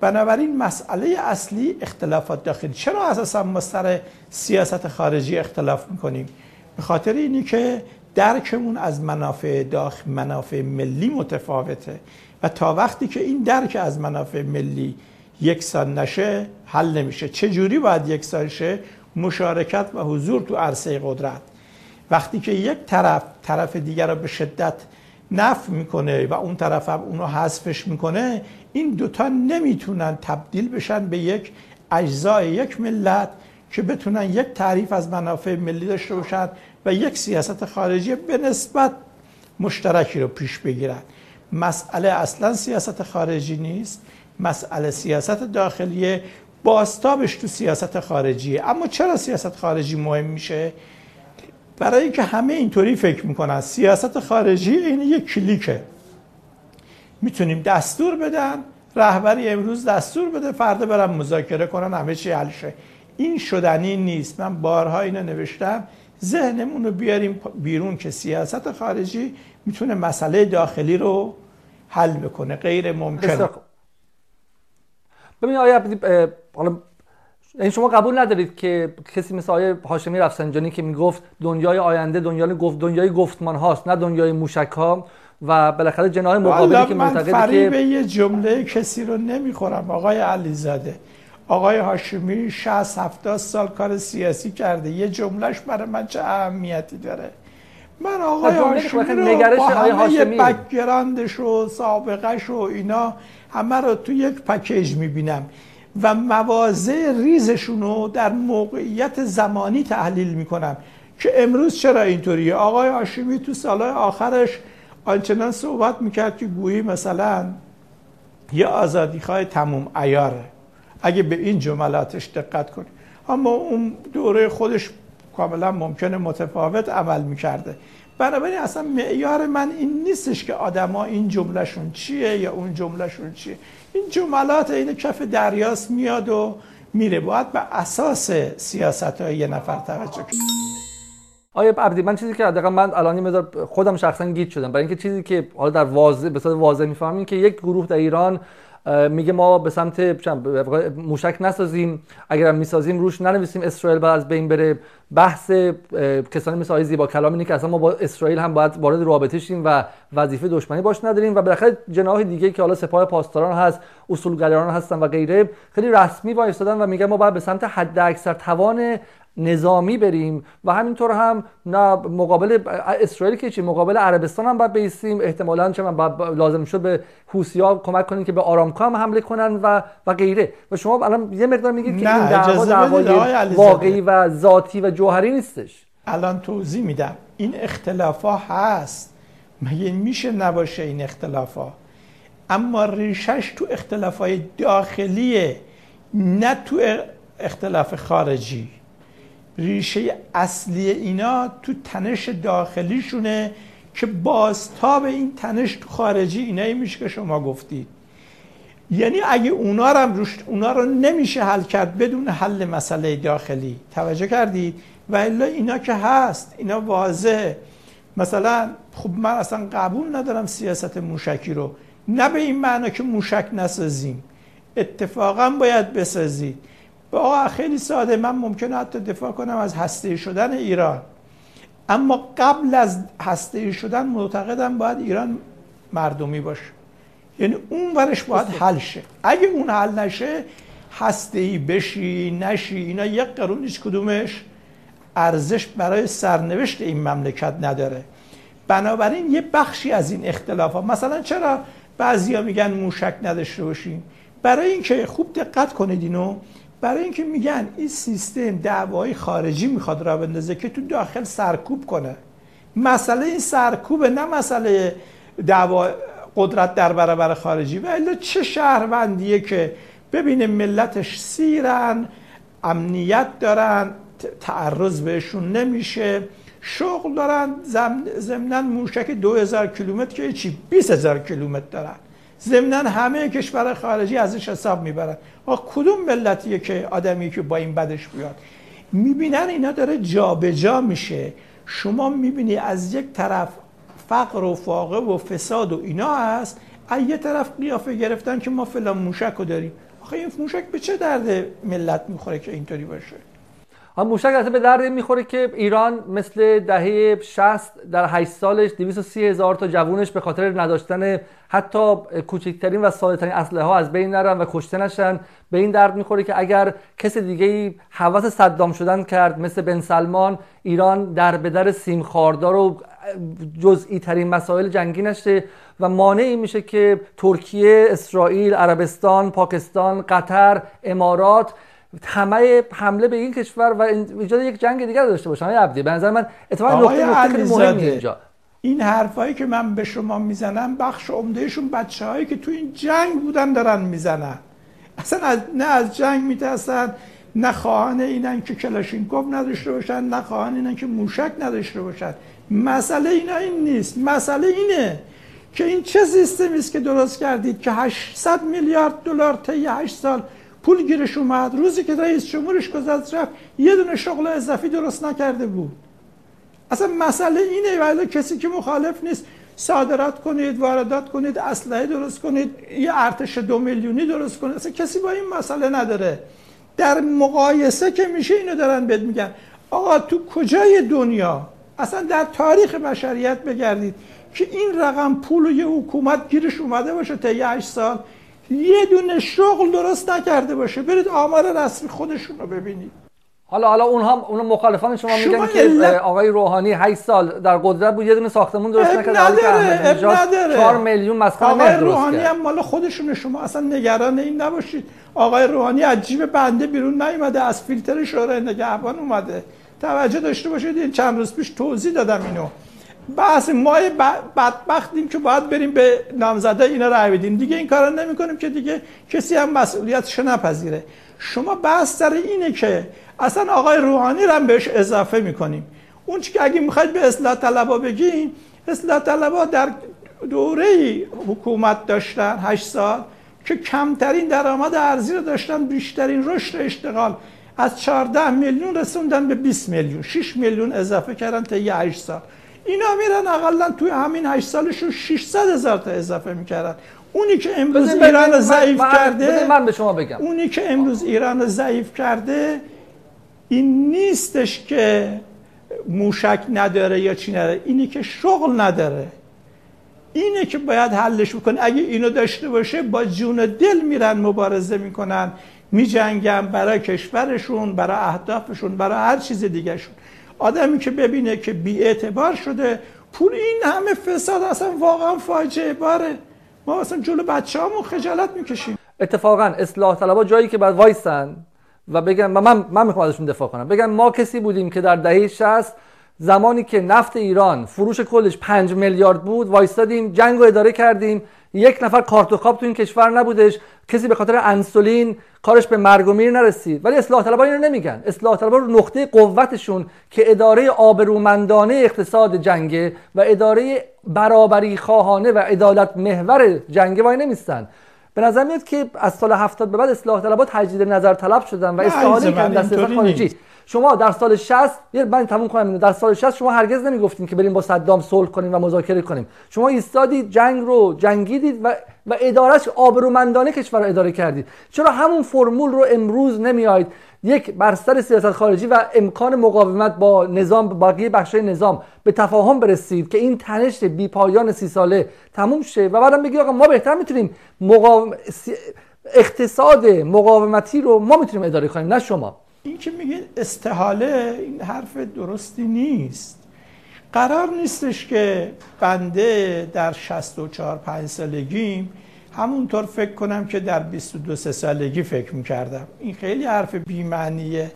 بنابراین مسئله اصلی اختلافات داخلی. چرا اساسا ما سر سیاست خارجی اختلاف می‌کنیم؟ به خاطر اینی که درکمون از منافع داخل منافع ملی متفاوته. و تا وقتی که این درک از منافع ملی یکسان نشه حل نمیشه. چه جوری باید یکسان شه؟ مشارکت و حضور تو عرصه قدرت. وقتی که یک طرف طرف دیگر رو به شدت نف می‌کنه و اون طرف هم اونو حذفش می‌کنه این دوتا نمی‌تونن تبدیل بشن به یک اجزای یک ملت که بتونن یک تعریف از منافع ملی داشته باشن و یک سیاست خارجی به نسبت مشترکی رو پیش بگیرن. مسئله اصلا سیاست خارجی نیست مسئله سیاست داخلیه باستابش تو سیاست خارجیه اما چرا سیاست خارجی مهم میشه؟ برای اینکه همه اینطوری فکر می‌کنن. سیاست خارجی این یک کلیکه. می‌تونیم دستور بدن رهبری امروز دستور بده فردا برم مذاکره کنن همه چی حل شه. این شدنی نیست. من بارها اینو نوشتم. ذهنمون رو بیاریم بیرون که سیاست خارجی می‌تونه مسئله داخلی رو حل بکنه. غیر ممکن. ببینید آیا حالا این شما قبول ندارید که کسی مثل آقای هاشمی رفسنجانی که می‌گفت دنیای آینده دنیای گفت دنیای گفتمان هاست نه دنیای موشک ها و بالاخره جناح مقابلی که معتقده که یه جمله کسی رو نمی‌خورم آقای علیزاده. آقای هاشمی 60 70 سال کار سیاسی کرده. یه جملهش برای من چه اهمیتی داره؟ من آقای هاشمی رو با همه بکگراندش و سابقش و اینا همه رو تو یک پکیج می‌بینم و موازه ریزشون رو در موقعیت زمانی تحلیل می‌کنم که امروز چرا اینطوریه؟ آقای هاشمی تو سالهای آخرش آنچنان صحبت می‌کرد که گویی مثلا یه آزادی خواه تموم ایاره. اگه به این جملاتش دقت کنید اما اون دوره خودش کاملا ممکنه متفاوت عمل می‌کرده. بنابراین اصلا معیار من این نیستش که آدما این جملهشون چیه یا اون جملهشون چیه. این جملات این کف دریاست میاد و میره. باید به اساس سیاست های یه نفر توجه کنید آیا عبدی من چیزی که دقیقا من الان مدار خودم شخصا گیت شدم. برای اینکه چیزی که حالا در واضح به صورت واضح می‌فهمیم که یک گروه در ایران میگه ما به سمت موشک نسازیم اگر می‌سازیم روش ننویسیم اسرائیل بعد از بین بره. بحث کسانی مثل آقای زیبا کلام اینه که اصلا ما با اسرائیل هم باید وارد رابطه شیم و وظیفه دشمنی باش نداریم و بالاخره جناح دیگه که حالا سپاه پاسداران هست اصولگرایان هستن و غیره خیلی رسمی وایستادن و میگن ما باید به سمت حد اکثر توان نظامی بریم و همینطور هم نه مقابل اسرائیل که چی مقابل عربستان هم باید بیستیم. احتمالاً چه من لازم شد به ها کمک کنیم که به آرامکو هم حمله کنن و و غیره. و شما الان یه مقدار میگید که این دعوا دعوای واقعی و ذاتی و جوهری نیستش. الان توضیح میدم. این اختلافا هست. مگه میشه نباشه این اختلافا اما ریشش تو اختلافای داخلیه نه تو اختلاف خارجی. ریشه اصلی اینا تو تنش داخلیشونه که بازتاب این تنش تو خارجی اینایی میشه که شما گفتید. یعنی اگه اونا رو, روش اونا رو نمیشه حل کرد بدون حل مسئله داخلی. توجه کردید؟ و الا اینا که هست اینا واضح مثلا خب من اصلا قبول ندارم سیاست موشکی رو. نه به این معنا که موشک نسازیم. اتفاقا باید بسازید. آقا خیلی ساده من ممکنه حتی دفاع کنم از هسته شدن ایران. اما قبل از هسته شدن معتقدم باید ایران مردمی باشه. یعنی اون ورش باید حل شه. اگه اون حل نشه هسته ای بشی نشی اینا یک قرون نیست کدومش. ارزش برای سرنوشت این مملکت نداره. بنابراین یه بخشی از این اختلاف ها مثلا چرا بعضیا میگن موشک نداشته باشیم؟ برای اینکه خوب دقت کنید اینو. برای اینکه میگن این سیستم دعوای خارجی می‌خواد را بندازه که تو داخل سرکوب کنه. مسئله این سرکوبه نه مسئله دعوا قدرت در برابر خارجی. و الا چه شهروندیه که ببینه ملتش سیرن امنیت دارن تعرض بهشون نمیشه. شغل دارن ضمنا موشک دو هزار کیلومتر که چی؟ 20 هزار کیلومتر دارن. ضمنا همه کشور خارجی ازش حساب می‌برن. و کدوم ملتیه که آدمی که با این بدش بیاد؟ می‌بینن اینا داره جابجا جا میشه. شما می‌بینی از یک طرف فقر و فاقه و فساد و اینا هست از یه طرف قیافه گرفتن که ما فلان موشک رو داریم. آخه این موشک به چه درد ملت می‌خوره که اینطوری باشه؟ هم موشک اصلا به درد می‌خوره که ایران مثل دهه 60 در 8 سالش 230 هزار تا جوونش به خاطر نداشتن حتی کوچکترین و ساده ترین اسلحه ها از بین نرن و کشته نشن. به این درد می‌خوره که اگر کس دیگه ای حواس صدام شدن کرد مثل بن سلمان ایران در به سیم خاردار و جزئی ترین مسائل جنگی نشه و مانعی میشه که ترکیه، اسرائیل، عربستان، پاکستان، قطر، امارات همه حمله به این کشور و ایجاد یک جنگ دیگر داشته باشن های عبدی به نظر من اتفاقا نکته مهمی اینجا. این حرفایی که من به شما می‌زنم بخش عمدهشون بچه هایی که تو این جنگ بودن دارن می‌زنن. اصلا از نه از جنگ میترسن نه خواهان اینن که کلاشینکوف نداشته باشن نه خواهان اینن که موشک نداشته باشن. مسئله اینا این نیست. مسئله اینه که این چه سیستمی است که درست کردید که 800 میلیارد دلار طی 8 سال پول گیرش اومد. روزی که رئیس جمهورش گذشت رفت یه دونه شغل اضافی درست نکرده بود. اصلا مسئله اینه ولی کسی که مخالف نیست. صادرات کنید واردات کنید اسلحه درست کنید یه ارتش دو میلیونی درست کنید. اصلا کسی با این مسئله نداره. در مقایسه که میشه اینو دارن بهت میگن. آقا تو کجای دنیا؟ اصلا در تاریخ بشریت بگردید که این رقم پول و یه حکومت گیرش اومده باشه تا 8 سال. یه دونه شغل درست نکرده باشه. برید آمار رسمی خودشون رو ببینید. حالا حالا اونها اون مخالفان شما, میگن که آقای روحانی 8 سال در قدرت بود یه دونه ساختمون درست نکرد نداره 4 میلیون مسکن آقای روحانی هم مال خودشون شما. اصلا نگران این نباشید. آقای روحانی عجیب بنده بیرون نیومده از فیلتر شورای نگهبان اومده. توجه داشته باشید این چند روز پیش توضیح دادم اینو. بحث ما بدبختیم که باید بریم به نامزده اینا رای بدیم. دیگه این کارا نمی‌کنیم که دیگه کسی هم مسئولیتش نپذیره. شما بحث سر اینه که اصلا آقای روحانی رو هم بهش اضافه می‌کنیم. اون که اگه می‌خواید به اصلاح طلبا بگیم اصلاح طلبا در دوره حکومت داشتن 8 سال که کمترین درآمد ارزی رو داشتن بیشترین رشد اشتغال. از 14 میلیون رسوندن به 20 میلیون 6 میلیون اضافه کردن تا 8 سال. اینا میرن اقلا توی همین 8 سالشون 600 هزار تا اضافه می‌کردن. اونی که امروز ایران رو ضعیف کرده من به شما بگم. اونی که امروز ایران رو ضعیف کرده این نیستش که موشک نداره یا چی نداره اینی که شغل نداره. اینه که باید حلش بکنه. اگه اینو داشته باشه با جون دل میرن مبارزه می‌کنن میجنگن برای کشورشون برای اهدافشون برای هر چیز دیگهشون. آدمی که ببینه که بی اعتبار شده پول این همه فساد اصلا واقعا فاجعه باره. ما اصلا جلو بچه همون خجالت می‌کشیم. اتفاقا اصلاح طلبا جایی که بعد وایسن و بگن من من می‌خوام ازشون دفاع کنم. بگن ما کسی بودیم که در دهه 60 زمانی که نفت ایران فروش کلش 5 میلیارد بود وایستادیم جنگ رو اداره کردیم. یک نفر کارت و خواب تو این کشور نبودش. کسی به خاطر انسولین کارش به مرگ و میر نرسید. ولی اصلاح طلبان اینو نمیگن. اصلاح طلبان رو نقطه قوتشون که اداره آبرومندانه اقتصاد جنگه و اداره برابری خواهانه و عدالت محور جنگه وای نمیستن. به نظر میاد که از سال 70 به بعد اصلاح طلبات تجدید نظر طلب شدن و استحاله کردن دست خارجی. شما در سال 60 یه من تموم کنم در سال 60 شما هرگز نمی‌گفتین که بریم با صدام صلح کنیم و مذاکره کنیم. شما ایستادید جنگ رو جنگیدید و و ادارش آبرومندانه کشور رو اداره کردید. چرا همون فرمول رو امروز نمیایید یک بر سر سیاست خارجی و امکان مقاومت با نظام باقی بخشای نظام به تفاهم برسید که این تنش بی پایان سی ساله تموم شه. و بعدم بگید آقا ما بهتر می‌تونیم مقاوم... اقتصاد مقاومتی رو ما می‌تونیم اداره کنیم نه شما. این که میگه استحاله این حرف درستی نیست. قرار نیستش که بنده در 64 5 سالگیم همونطور فکر کنم که در 22 سه سالگی فکر می‌کردم. این خیلی حرف بیمعنیه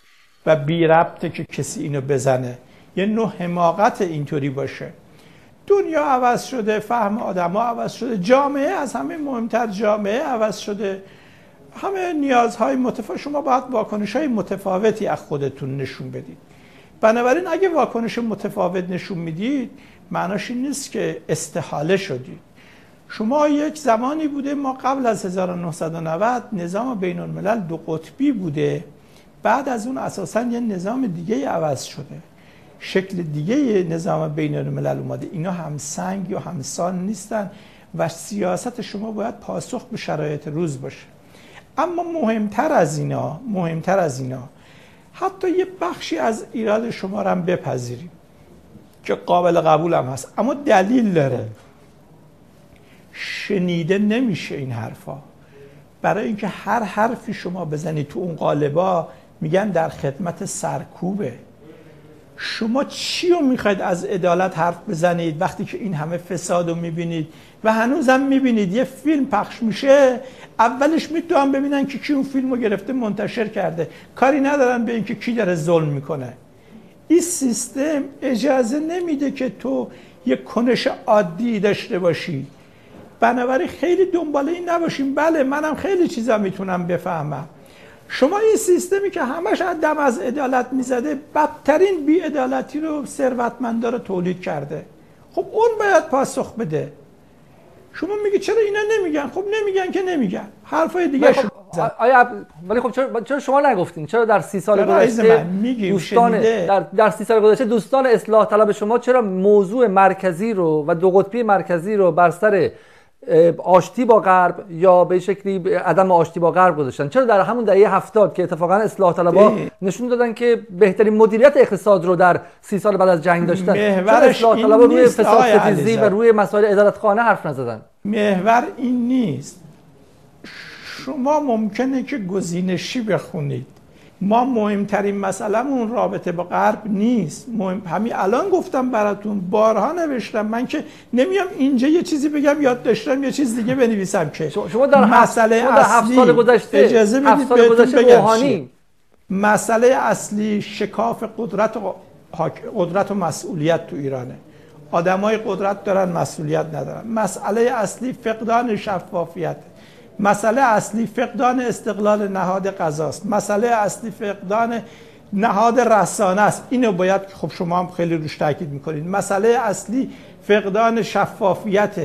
و بی ربطه که کسی اینو بزنه. یه نوع حماقت اینطوری باشه. دنیا عوض شده فهم آدم ها عوض شده جامعه از همه مهمتر جامعه عوض شده. همه نیازهای متفاوت شما باید واکنش های متفاوتی از خودتون نشون بدید. بنابراین اگه واکنش متفاوت نشون می‌دید معناش این نیست که استحاله شدید. شما یک زمانی بوده ما قبل از 1990 نظام بین الملل دو قطبی بوده. بعد از اون اساسا یه نظام دیگه عوض شده. شکل دیگه نظام بین الملل اومده. اینا هم سنگ یا همسان نیستن و سیاست شما باید پاسخ به شرایط روز باشه. اما مهمتر از اینا مهمتر از اینا حتی یه بخشی از ایراد شما رو هم بپذیریم که قابل قبول هم هست. اما دلیل داره. شنیده نمیشه این حرفا. برای اینکه هر حرفی شما بزنید تو اون قالبا میگن در خدمت سرکوبه. شما چی رو می‌خواید از عدالت حرف بزنید؟ وقتی که این همه فساد رو می‌بینید و هنوزم می‌بینید یه فیلم پخش میشه اولش می‌تونن ببینن که کی اون فیلم رو گرفته منتشر کرده. کاری ندارن به اینکه کی داره ظلم می‌کنه. این سیستم اجازه نمیده که تو یه کنش عادی داشته باشی. بنابراین خیلی دنبال این نباشیم. بله منم خیلی چیزا می‌تونم بفهمم. شما این سیستمی که همش دم از عدالت می‌زده بدترین بیعدالتی رو ثروتمندا رو تولید کرده. خب اون باید پاسخ بده. شما میگی چرا اینا نمیگن؟ خب نمیگن که نمیگن. حرفای دیگه خب آیا ولی خب چرا, چرا شما نگفتین؟ چرا در سی سال گذشته دوستان در, در سی سال گذشته دوستان اصلاح طلب شما چرا موضوع مرکزی رو و دو قطبی مرکزی رو بر سر آشتی با غرب یا به شکلی عدم آشتی با غرب گذاشتن. چرا در همون دهه هفتاد که اتفاقا اصلاح طلبا نشون دادن که بهترین مدیریت اقتصاد رو در سی سال بعد از جنگ داشتن؟ چرا اصلاح طلبا روی فساد ستیزی و روی مسائل ادارت خانه حرف نزدن؟ محور این نیست. شما ممکنه که گزینشی بخونید. ما مهمترین مسئلهمون رابطه با غرب نیست. مهم... همین الان گفتم براتون بارها نوشتم. من که نمیام اینجا یه چیزی بگم یاد داشتم یه چیز دیگه بنویسم که شما در مسئله هفت سال گذشته اجازه بدید سال گذشته مسئله اصلی شکاف قدرت و قدرت و مسئولیت تو ایرانه. آدمای قدرت دارن مسئولیت ندارن. مسئله اصلی فقدان شفافیت مسئله اصلی فقدان استقلال نهاد قضاست. مسئله اصلی فقدان نهاد رسانه است. اینو باید خب شما هم خیلی روش تاکید می‌کنید مسئله اصلی فقدان شفافیت.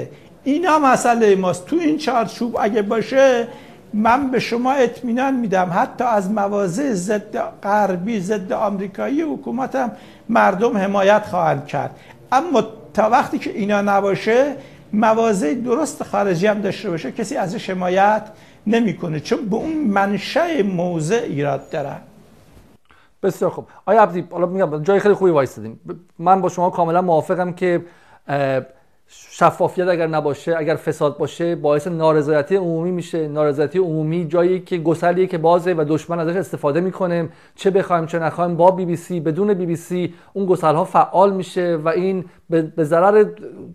اینا مسئله ماست. تو این چارچوب اگه باشه من به شما اطمینان میدم. حتی از مواضع ضد غربی ضد آمریکایی حکومتم مردم حمایت خواهند کرد. اما تا وقتی که اینا نباشه مواضع درست خارجی هم داشته باشه کسی ازش حمایت نمی‌کنه چون به اون منشأ موضع ایراد دارن بسیار خوب. آیا عبدی حالا میگم جای خیلی خوبی وایستادیم من با شما کاملا موافقم که شفافیت اگر نباشه اگر فساد باشه باعث نارضایتی عمومی میشه. نارضایتی عمومی جایی که گسلیه که بازه و دشمن ازش استفاده می‌کنه. چه بخوایم چه نخوایم با بی بی سی بدون بی بی سی اون گسل ها فعال میشه و این به ضرر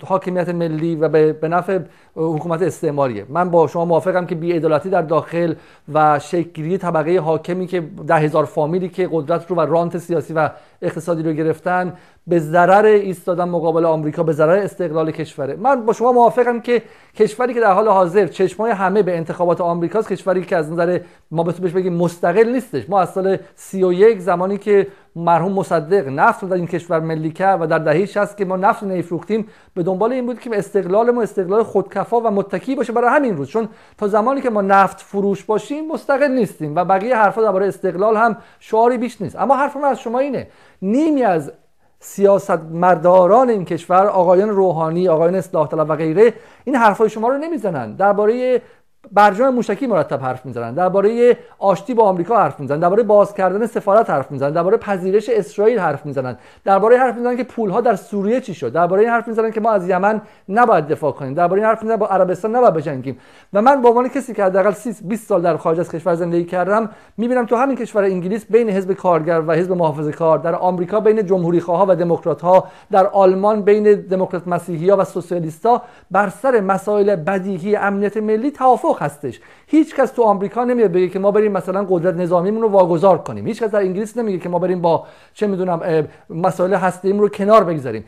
حاکمیت ملی و به نفع حکومت استعماریه. من با شما موافقم که بیعدالتی در داخل و شکلی طبقه حاکمی که ده هزار فامیلی که قدرت رو و رانت سیاسی و اقتصادی رو گرفتن به ضرر ایستادن مقابل آمریکا به ضرر استقلال کشوره. من با شما موافقم که کشوری که در حال حاضر چشمای همه به انتخابات آمریکاست کشوری که از نظر ما بهش بگیم مستقل نیستش. ما از سال 31 زمانی که مرحوم مصدق نفت در این کشور ملی کرد و در دهه 60 که ما نفت نمیفروختیم به دنبال این بود که استقلال ما استقلال خودکفا و متکی باشه برای همین روز. چون تا زمانی که ما نفت فروش باشیم مستقل نیستیم و بقیه حرفا درباره استقلال هم شعاری بیش نیست. اما حرف من از شما اینه نیمی از سیاست مرداران این کشور آقایان روحانی آقایان اصلاح طلب و غیره این حرفای شما رو نمی‌زنن. درباره برجام موشکی مرتب حرف می‌زنن. درباره آشتی با آمریکا حرف می‌زنن. درباره باز کردن سفارت حرف می‌زنن. درباره پذیرش اسرائیل حرف می‌زنن. درباره حرف می‌زنن که پولها در سوریه چی شد. درباره این حرف می‌زنن که ما از یمن نباید دفاع کنیم. درباره این حرف می‌زنن با عربستان نباید بجنگیم. و من به عنوان کسی که حداقل 20 سال در خارج از کشور زندگی کردم می‌بینم تو همین کشور انگلیس بین حزب کارگر و حزب محافظه کار در آمریکا بین جمهوری ها و دموکرات ها در آلمان بین دموکرات مسیحی ها و سوسیالیست بر سر مسائل بدیهی امنیت ملی توافق هستش. هیچ کس تو آمریکا نمیاد بگه که ما بریم مثلا قدرت نظامیمون رو واگذار کنیم. هیچ کس در انگلیس نمیگه که ما بریم با چه می‌دونم مسائل هستیم رو کنار بگذاریم.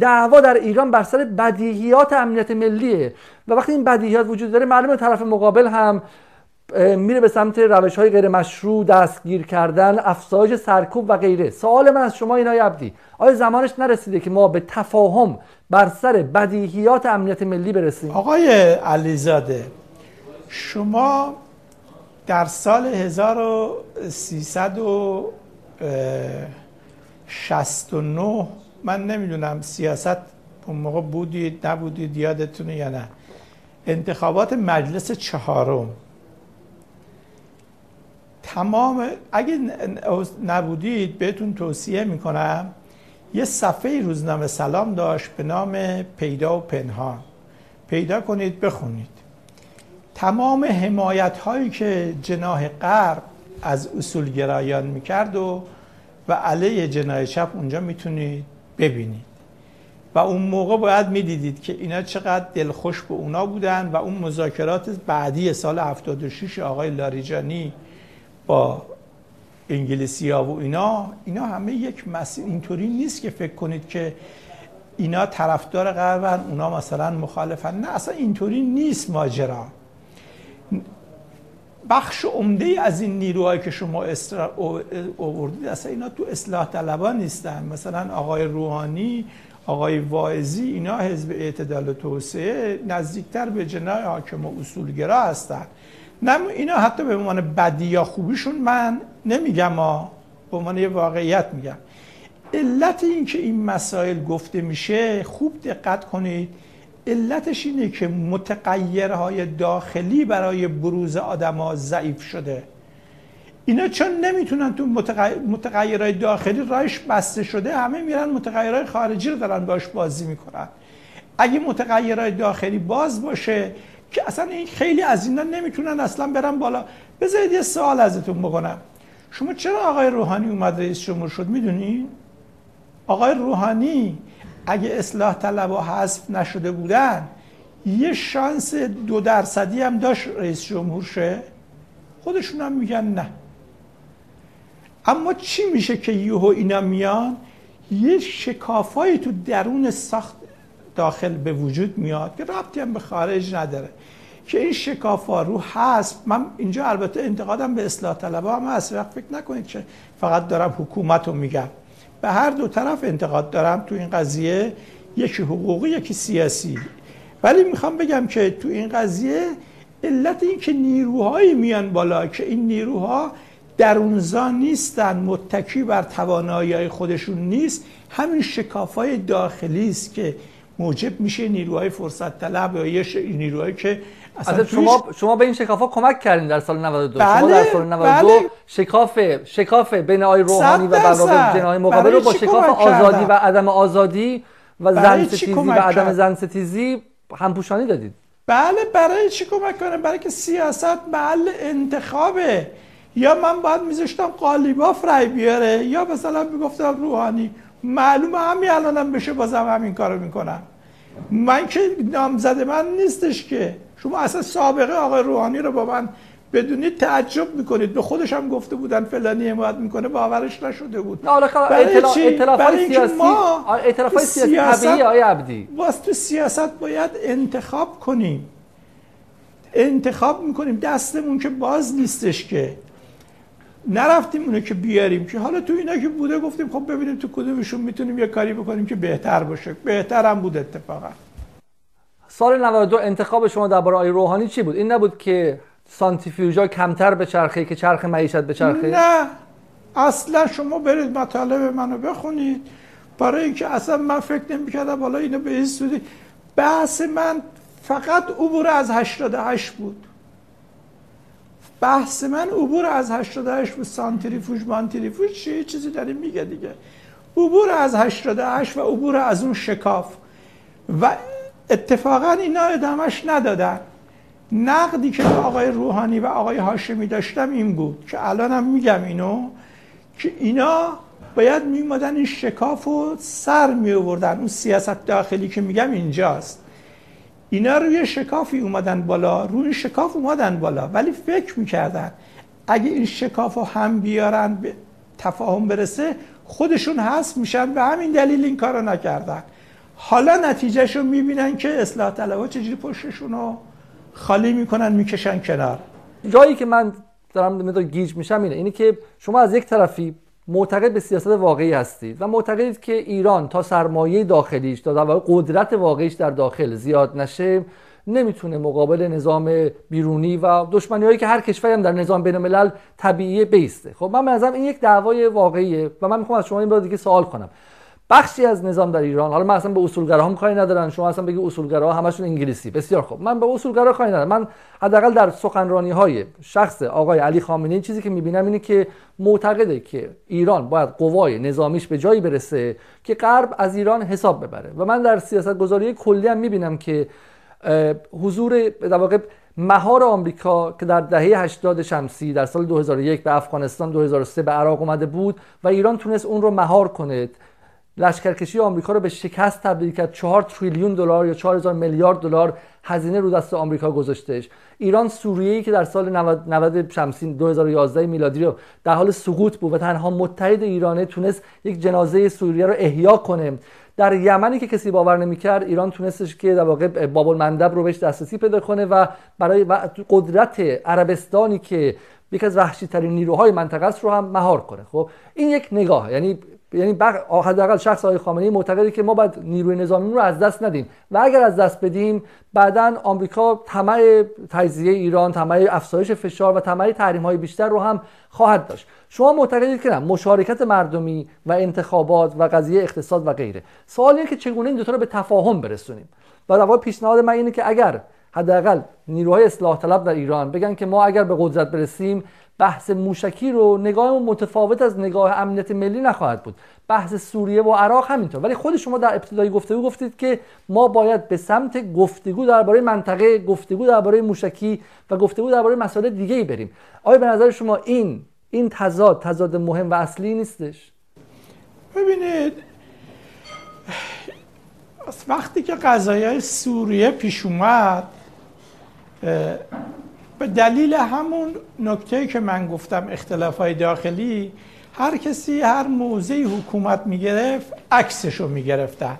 دعوا در ایران بر سر بدیهیات امنیت ملیه و وقتی این بدیهیات وجود داره معلومه طرف مقابل هم میره به سمت روش های غیر مشروع دستگیر کردن افزایش سرکوب و غیره. سوال من از شما اینای عبدی آیا زمانش نرسیده که ما به تفاهم بر سر بدیهیات امنیت ملی برسیم؟ آقای علیزاده شما در سال 1369 من نمی‌دونم سیاست اون موقع بودید نبودید یادتونه یا نه انتخابات مجلس چهارم. تمام اگه نبودید بهتون توصیه می‌کنم یه صفحه روزنامه سلام داشت به نام پیدا و پنهان. پیدا کنید بخونید. تمام حمایت هایی که جناح غرب از اصولگرایان می‌کرد و و علیه جناح چپ اونجا می‌تونید ببینید. و اون موقع باید می‌دیدید که اینا چقدر دلخوش به اونا بودن و اون مذاکرات بعدی سال 76 آقای لاریجانی با انگلیسی ها و اینا اینا همه یک مسیر اینطوری نیست که فکر کنید که اینا طرفدار غربن اونا مثلا مخالفن. نه اصلا اینطوری نیست ماجرا. بخش عمده از این نیروهایی که شما آوردید اصلا اینا تو اصلاح طلبان نیستن. مثلا آقای روحانی آقای واعظی اینا حزب اعتدال و توسعه نزدیکتر به جنای حاکم و اصولگرا هستن. نه اینا حتی به عنوان بدی یا خوبیشون من نمیگم ها به عنوان یه واقعیت میگم. علت این که این مسائل گفته میشه خوب دقت کنید. علتش اینه که متغیرهای داخلی برای بروز آدما ضعیف شده. اینا چون نمی‌تونن تو متغیرهای داخلی رایش بسته شده همه میرن متغیرهای خارجی رو دارن باش بازی می‌کنن. اگه متغیرهای داخلی باز باشه که اصلا این خیلی از اینا نمی‌تونن اصلا برن بالا. بذارید یه سوال ازتون بکنم. شما چرا آقای روحانی اومد رئیس جمهور شد؟ می‌دونی؟ آقای روحانی اگه اصلاح طلب و حذف نشده بودن یه شانس دو درصدی هم داشت رئیس جمهور شه. خودشون هم میگن نه. اما چی میشه که یهو اینا میان؟ یه شکافایی تو درون ساخت داخل به وجود میاد که ربطی هم به خارج نداره. که این شکافا رو هست من اینجا البته انتقادم به اصلاح طلبه هم هست وقت فکر نکنید که فقط دارم حکومت رو میگم. به هر دو طرف انتقاد دارم تو این قضیه. یکی حقوقی یکی سیاسی. ولی می‌خوام بگم که تو این قضیه علت این که نیروهایی میان بالا که این نیروها درونزا نیستن متکی بر توانایی خودشون نیست همین شکافای داخلی است که موجب میشه نیروهای فرصت طلب یا یه نیروهایی که اصلا شما شما به این شکافا کمک کردین در سال 92 بله، شما در سال 92 بله. شکاف شکاف بین آقای روحانی و جناح مقابل رو با شکاف آزادی و عدم آزادی و زن ستیزی و عدم زن ستیزی همپوشانی دادید. بله برای چی کمک کنه برای که سیاست محل انتخابه. یا من باید میذاشتم قالیباف رای بیاره یا مثلا می‌گفتم روحانی معلومه همین الانم بشه بازم همین کارو می‌کنم. من که نامزد من نیستش که. شما اصلا سابقه آقای روحانی رو با من بدونید تعجب می‌کنید. به خودش هم گفته بودن فلانی حمایت می‌کنه باورش نشده بود. نه اطلاف های سیاسی اطلاف های سیاسی طبیعی آقای عبدی. واسه تو سیاست باید انتخاب کنیم. انتخاب می‌کنیم. دستمون که باز نیستش که. نرفتیم اونو که بیاریم. که حالا تو اینا که بوده گفتیم خب ببینیم تو کدومشون می‌تونیم یه کاری بکنیم که بهتر باشه. بهتر هم بود اتفاقا. سال 92 انتخاب شما درباره آقای روحانی چی بود؟ این نبود که سانتریفیوژا کمتر به چرخه که چرخ معیشت به چرخه؟ نه. اصلا شما برید مطالب منو بخونید. برای اینکه اصلا من فکر نمی‌کردم بالا اینو به این سودی بحث من فقط عبور از 88 بود. بحث من عبور از 88 بود. سانتریفوژ مانتریفوژ چیه چیزی داره میگه دیگه. عبور از 88 و عبور از اون شکاف. و اتفاقا اینا ادامش ندادن. نقدی که آقای روحانی و آقای هاشمی داشتم این بود که الانم میگم اینو که اینا باید میمادن این شکاف و سر می آوردن اون سیاست داخلی که میگم اینجاست. اینا روی شکافی اومدن بالا روی شکاف اومدن بالا ولی فکر می‌کردن اگه این شکاف رو هم بیارن به تفاهم برسه خودشون هست میشن به همین دلیل این کارو نکردن. حالا نتیجهش رو می‌بینن که اصلاح طلبها چجوری پشتشون رو خالی می‌کنن می‌کشن کنار. جایی که من دارم مدار گیج میشم اینه اینه که شما از یک طرفی معتقد به سیاست واقعی هستید و معتقدید که ایران تا سرمایه داخلیش تا در قدرت واقعیش در داخل زیاد نشه نمی‌تونه مقابل نظام بیرونی و دشمنی هایی که هر کشوری هم در نظام بین الملل طبیعی بیسته. خب من به این یک دعوای واقعیه و من می‌خوام از شما این بار دیگه سوال کنم. بخشی از نظام در ایران. حالا من اصلا به اصولگراها کاری ندارن شما اصلا بگی اصولگراها همشون انگلیسی. بسیار خوب. من به اصولگرا کاری ندارم. من حداقل در سخنرانی های شخص آقای علی خامنه‌ای چیزی که می‌بینم اینه که معتقده که ایران باید قوای نظامیش به جایی برسه که غرب از ایران حساب ببره. و من در سیاست گذاری کلی هم می‌بینم که حضور در مهار آمریکا که در دهه 80 شمسی در سال 2001 به افغانستان 2003 به عراق اومده بود و ایران تونست اون رو مهار کنه. لشکرکشی آمریکا رو به شکست تبدیل کرد. 4 تریلیون دلار یا 4000 میلیارد دلار هزینه رو دست آمریکا گذاشتهش. ایران سوریه که در سال 90 شمسی 2011 میلادی رو در حال سقوط بود و تنها متحد ایرانه تونست یک جنازه سوریه رو احیا کنه. در یمنی که کسی باور نمی‌کرد ایران تونستش که در واقع باب المندب رو بهش دسترسی پیدا کنه و برای قدرت عربستانی که یکی از وحشی ترین نیروهای منطقه است رو هم مهار کنه. خب این یک نگاه یعنی یعنی حداقل شخص آقای خامنه‌ای معتقده که ما باید نیروی نظامی رو از دست ندیم. و اگر از دست بدیم بعدا آمریکا طمع تجزیه ایران طمع افزایش فشار و طمع تحریم های بیشتر رو هم خواهد داشت. شما معتقدید که نه مشارکت مردمی و انتخابات و قضیه اقتصاد و غیره. سوال اینه که چگونه این دوتا رو به تفاهم برسونیم؟ و در پیشنهاد من اینه که اگر حداقل نیروهای اصلاح طلب در ایران بگن که ما اگر به قدرت برسیم بحث موشکی رو نگاهمون متفاوت از نگاه امنیت ملی نخواهد بود. بحث سوریه و عراق همینطور. ولی خود شما در ابتدای گفتگو گفتید که ما باید به سمت گفتگو درباره منطقه گفتگو درباره موشکی و گفتگو درباره مسائل دیگه ای بریم. آیا به نظر شما این این تضاد تضاد مهم و اصلی نیستش؟ ببینید وقتی که قضایای سوریه پیش اومد به دلیل همون نکته که من گفتم اختلاف های داخلی هر کسی هر موضعی حکومت می‌گرفت عکسش رو می‌گرفتن.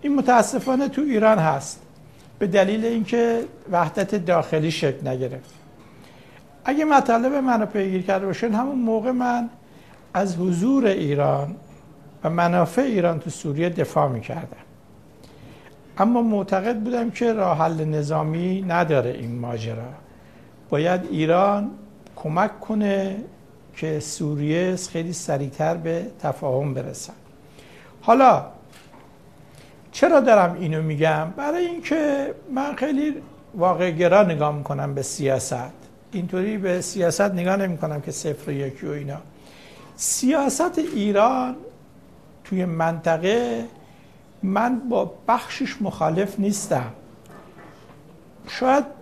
این متاسفانه تو ایران هست. به دلیل اینکه وحدت داخلی شکل نگرفت. اگه مطالب منو پیگیر کرده باشین همون موقع من از حضور ایران و منافع ایران تو سوریه دفاع می‌کردم. اما معتقد بودم که راه حل نظامی نداره این ماجرا. باید ایران کمک کنه که سوریه خیلی سریعتر به تفاهم برسن. حالا چرا دارم اینو میگم؟ برای اینکه من خیلی واقع گرا نگاه می‌کنم به سیاست. اینطوری به سیاست نگاه نمی کنم که صفر و یکی و اینا. سیاست ایران توی منطقه من با بخشش مخالف نیستم. شاید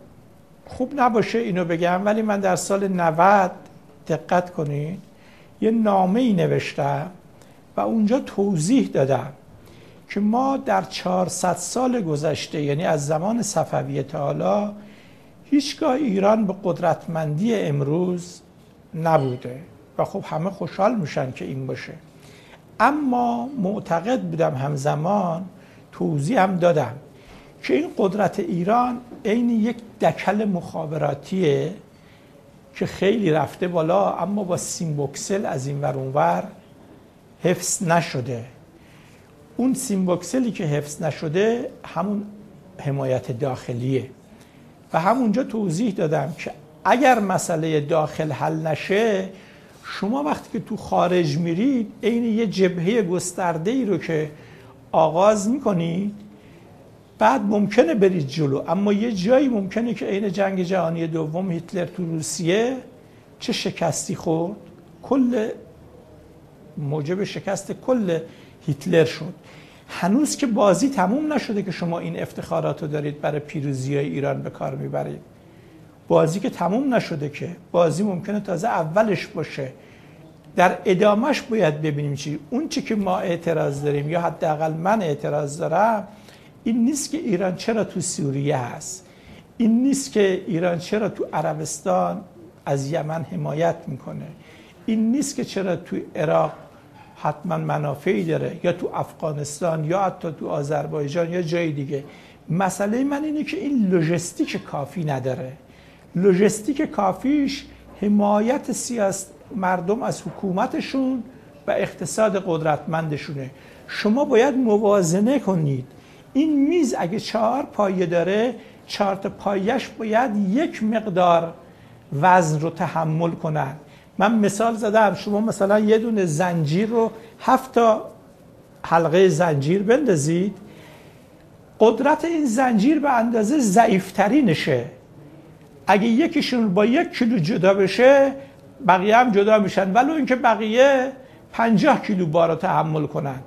خوب نباشه اینو بگم ولی من در سال 90 دقت کنید یه نامه ای نوشتم و اونجا توضیح دادم که ما در 400 سال گذشته یعنی از زمان صفویه تا حالا هیچگاه ایران به قدرتمندی امروز نبوده و خب همه خوشحال میشن که این باشه. اما معتقد بودم همزمان توضیح هم دادم. که این قدرت ایران عین یک دکل مخابراتیه که خیلی رفته بالا اما با سیمبوکسل از این ور اونور حفظ نشده. اون سیمبوکسلی که حفظ نشده همون حمایت داخلیه. و همونجا توضیح دادم که اگر مسئله داخل حل نشه شما وقتی که تو خارج میرید عین یه جبهه گسترده ای رو که آغاز می‌کنید بعد ممکنه برید جلو. اما یه جایی ممکنه که عین جنگ جهانی دوم هیتلر تو روسیه چه شکستی خورد؟ کل موجب شکست کل هیتلر شد. هنوز که بازی تموم نشده که شما این افتخارات رو دارید برای پیروزی های ایران به کار می‌برید. بازی که تموم نشده که بازی ممکنه تازه اولش باشه. در ادامهش باید ببینیم چی. اون چی که ما اعتراض داریم یا حداقل من اعتراض دارم این نیست که ایران چرا تو سوریه هست. این نیست که ایران چرا تو عربستان از یمن حمایت می‌کنه. این نیست که چرا تو عراق حتما منافعی داره یا تو افغانستان یا حتی تو آذربایجان یا جای دیگه. مسئله من اینه که این لوجستیک کافی نداره. لوجستیک کافیش حمایت سیاست مردم از حکومتشون و اقتصاد قدرتمندشونه. شما باید موازنه کنید. این میز اگه چهار پایه داره چهار تا پایش باید یک مقدار وزن رو تحمل کنن. من مثال زدم شما مثلا یه دونه زنجیر رو هفت تا حلقه زنجیر بندازید. قدرت این زنجیر به اندازه ضعیفترینشه. اگه یکیشون با یک کیلو جدا بشه بقیه هم جدا میشن. ولو اینکه بقیه پنجاه کیلو بارا تحمل کنن.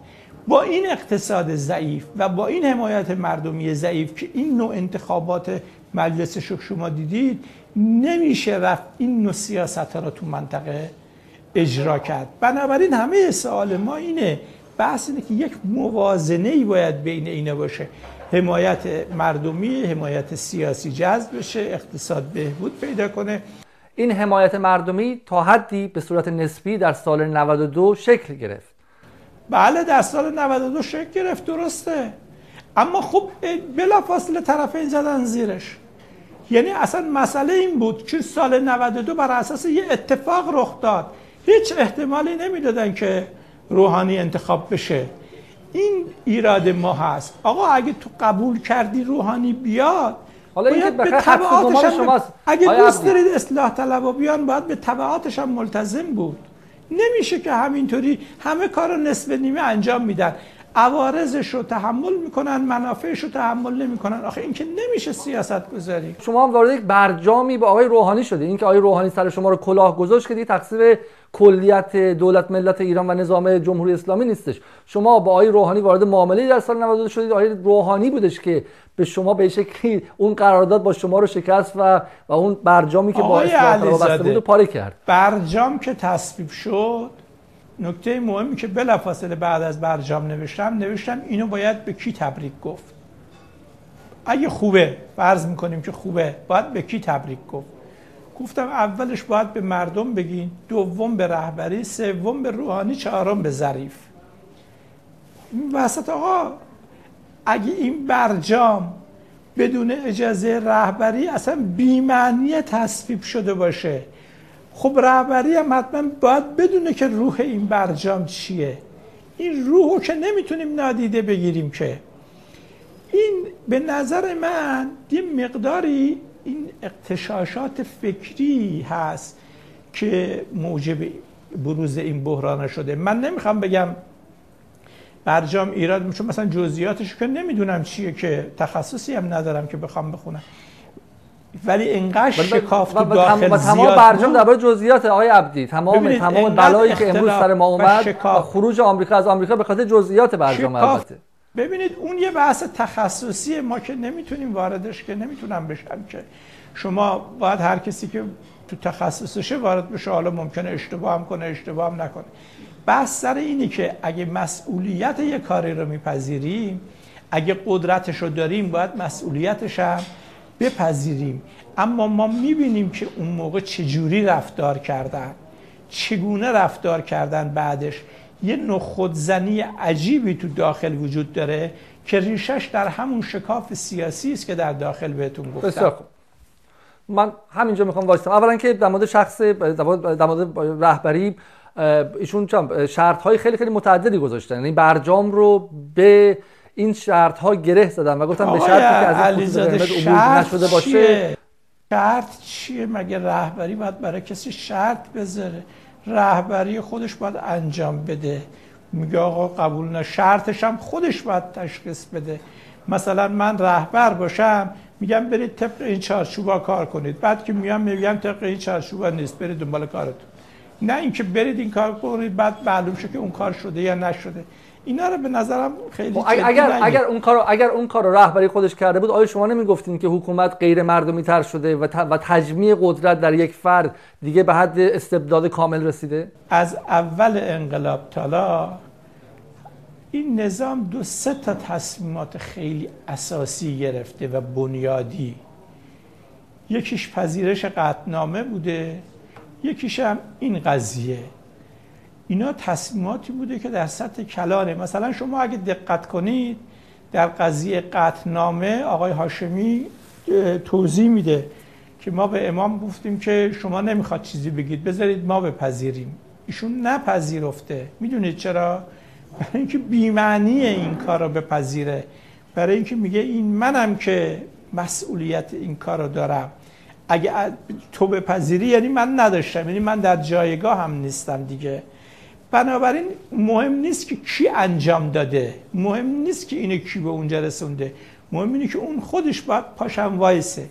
با این اقتصاد ضعیف و با این حمایت مردمی ضعیف که این نوع انتخابات مجلس شما دیدید نمیشه رفت این نوع سیاست ها را تو منطقه اجرا کرد. بنابراین همه سوال ما اینه بحث اینه که یک موازنه ای باید بین اینه باشه. حمایت مردمی حمایت سیاسی جذب بشه اقتصاد بهبود پیدا کنه. این حمایت مردمی تا حدی به صورت نسبی در سال 92 شکل گرفت. بله در سال 92 شکل گرفت درسته. اما خب بلافاصله طرفین زدن زیرش. یعنی اصلا مسئله این بود که سال 92 بر اساس یه اتفاق رخ داد. هیچ احتمالی نمی‌دادن که روحانی انتخاب بشه. این ایراد ما هست. آقا اگه تو قبول کردی روحانی بیاد حالا اینکه به تبعاتش شماست. اگه دوست دارید اصلاح طلب بیان باید به تبعاتش هم ملتزم بود. نمیشه که همینطوری همه کار رو نصف نیمه انجام میدن. عوارضش رو تحمل می‌کنن منافعش رو تحمل نمی‌کنن. آخه این که نمیشه سیاست گذاری شما هم وارد یک برجامی با آقای روحانی شده اینکه آقای روحانی سر شما رو کلاه گذاشت که دیگه تقصیر کلیت دولت ملت ایران و نظام جمهوری اسلامی نیستش. شما با آقای روحانی وارد معامله در سال 92 شدید. آقای روحانی بودش که به شما به شکلی اون قرارداد با شما رو شکست و و اون برجامی که با اصلاح بود پاره کرد. برجام که تصویب شد نکته مهمی که بلافاصله بعد از برجام نوشتم نوشتم اینو باید به کی تبریک گفت. اگه خوبه فرض می‌کنیم که خوبه باید به کی تبریک گفت؟ گفتم اولش باید به مردم بگین دوم به رهبری سوم به روحانی چهارم به ظریف. وسط آقا اگه این برجام بدون اجازه رهبری اصلا بیمعنی تصویب شده باشه خب رهبری هم حتما باید بدونه که روح این برجام چیه. این روح که نمی‌تونیم نادیده بگیریم که. این به نظر من یه مقداری این اقتشاشات فکری هست که موجب بروز این بحران شده. من نمی‌خوام بگم برجام ایراد چون مثلا جزئیاتش که نمی‌دونم چیه که تخصصی هم ندارم که بخوام بخونم. ولی اینقدر شکاف تو داخل تمام برجام درباره جزئیات آقای عبدی تمام تمام بلایی که امروز سر ما اومد خروج آمریکا از آمریکا به خاطر جزئیات برجام البته. ببینید اون یه بحث تخصصی ما که نمی‌تونیم واردش که نمی‌تونم بشم که. شما باید هر کسی که تو تخصصشه وارد بشه حالا ممکنه اشتباه هم کنه اشتباه هم نکنه. بحث سر اینی که اگه مسئولیت یه کاری رو میپذیریم اگه قدرتش رو داریم باید مسئولیتش هم بپذیریم. اما ما می‌بینیم که اون موقع چجوری رفتار کردن چگونه رفتار کردن بعدش. یه نخودزنی عجیبی تو داخل وجود داره که ریشش در همون شکاف سیاسی است که در داخل بهتون گفتم. بسیار من همینجا می‌خوام وایستم اولا که در مورد شخص در مورد رهبری ایشون شرط های خیلی خیلی متعددی گذاشتن. یعنی برجام رو به این شرط ها گره زدن و گفتم به شرطی که از این عبور نشده باشه. شرط چیه؟ مگه رهبری باید برای کسی شرط بذاره؟ رهبری خودش باید انجام بده. میگه آقا قبول نه. شرطش هم خودش باید تشخیص بده. مثلا من رهبر باشم میگم برید طبق این چارچوبا کار کنید. بعد که میام میگم طبق این چارچوبا نیست. برید دنبال کارتون. نه اینکه برید این کار کنید بعد معلوم شه که اون کار شده یا نشده. اینا رو به نظرم خیلی خب، اگر اگر اون کارو اگر اون کارو رهبری خودش کرده بود آیا شما نمی‌گفتین که حکومت غیر مردمی تر شده و, و تجمیع قدرت در یک فرد دیگه به حد استبداد کامل رسیده؟ از اول انقلاب تالا این نظام دو سه تا تصمیمات خیلی اساسی گرفته و بنیادی. یکیش پذیرش قطنامه بوده یکیش هم این قضیه. اینا تصمیماتی بوده که در سطح کلانه. مثلا شما اگه دقت کنید در قضیه قطنامه آقای هاشمی توضیح میده که ما به امام گفتیم که شما نمی‌خواد چیزی بگید بذارید ما بپذیریم. ایشون نپذیرفته. می‌دونید چرا؟ برای اینکه بیمعنی این کار رو بپذیره. برای اینکه میگه این منم که مسئولیت این کار رو دارم. اگه تو بپذیری یعنی من نداشتم. یعنی من در جایگاه هم نیستم دیگه. بنابراین مهم نیست که کی انجام داده مهم نیست که اینو کی به اونجا رسونده مهم اینه که اون خودش باید پاشم وایسه.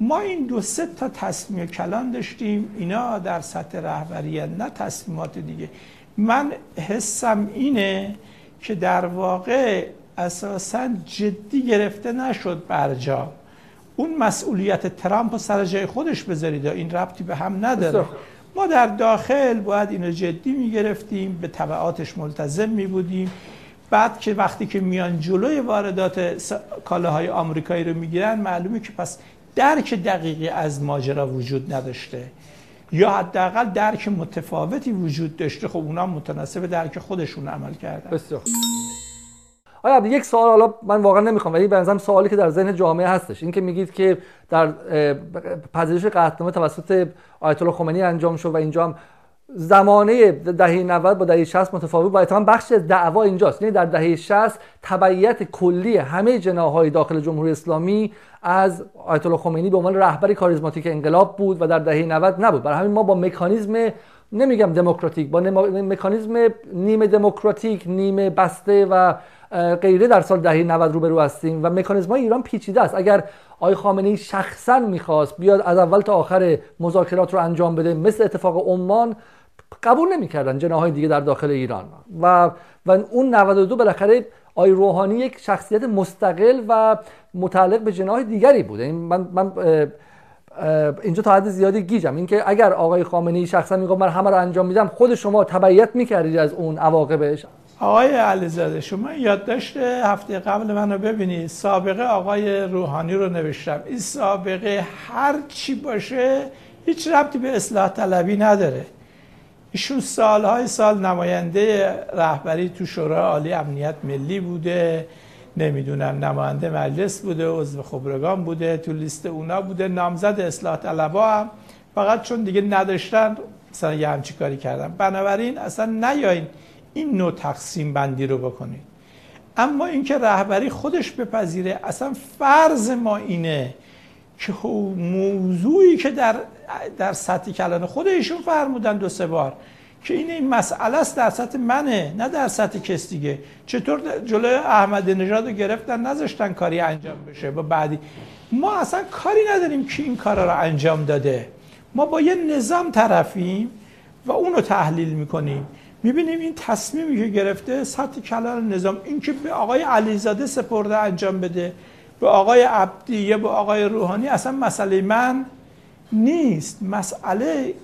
ما این دو سه تا تصمیم کلان داشتیم اینا در سطح رهبریت نه تصمیمات دیگه. من حسم اینه که در واقع اساسا جدی گرفته نشد برجام اون مسئولیت ترامپ سر جای خودش بذارید این ربطی به هم نداره. ما در داخل باید اینو جدی می‌گرفتیم به طبعاتش ملتزم می بودیم بعد که وقتی که میان جلوی واردات کالاهای آمریکایی رو می‌گیرن معلومه که پس درک دقیقی از ماجرا وجود نداشته. یا حداقل درک متفاوتی وجود داشته. خب اونا متناسب درک خودشون عمل کردن. بسیار آیا یک سوال حالا من واقعا نمی‌خوام ولی به سوالی که در ذهن جامعه هستش این که میگید که در پذیرش قطعنامه توسط آیت الله خمینی انجام شد و اینجا هم زمانه دهه 90 با دهه 60 متفاوت با اتفاقا بخش دعوا اینجاست. یعنی در دهه 60 تبعیت کلی همه جناهای داخل جمهوری اسلامی از آیت الله خمینی به عنوان رهبر کاریزماتیک انقلاب بود و در دهه 90 نبود. برای همین ما با مکانیزم نمیگم دموکراتیک با مکانیزم نیمه دموکراتیک نیمه بسته و غیره در سال دهه 90 روبرو هستیم و مکانیزم ایران پیچیده است. اگر آقای خامنه شخصا می‌خواست بیاد از اول تا آخر مذاکرات رو انجام بده مثل اتفاق عمان قبول نمی‌کردن جناهای دیگه در داخل ایران. و و اون 92 بالاخره آی روحانی یک شخصیت مستقل و متعلق به جناح دیگری بود یعنی من من اینجا تا حد زیادی گیجم. اینکه اگر آقای خامنه ای شخصا میگه من همه رو انجام میدم خود شما تبعیت می‌کردید از اون عواقبش؟ آقای علیزاده شما یادداشت هفته قبل منو ببینید سابقه آقای روحانی رو نوشتم. این سابقه هر چی باشه هیچ ربطی به اصلاح طلبی نداره. ایشون سالهای سال نماینده رهبری تو شورای عالی امنیت ملی بوده. نمی‌دونم نماینده مجلس بوده عضو خبرگان بوده تو لیست اونا بوده نامزد اصلاح طلبا هم. فقط چون دیگه نداشتن مثلا یه همچی کاری کردن. بنابراین اصلا نیاین این نوع تقسیم بندی رو بکنید. اما اینکه رهبری خودش بپذیره اصلا فرض ما اینه که موضوعی که در در سطح کلان خود ایشون فرمودن دو سه بار که این این مسئله است در سطح منه نه در سطح کس دیگه. چطور جلوی احمد نژاد رو گرفتن نذاشتن کاری انجام بشه؟ با بعدی ما اصلا کاری نداریم که این کارا رو انجام داده. ما با یه نظام طرفیم و اونو تحلیل می‌کنیم. می‌بینیم این تصمیمی که گرفته سطح کلان نظام این که به آقای علیزاده سپرده انجام بده به آقای عبدی یا به آقای روحانی اصلا مسئله من نیست. مسئله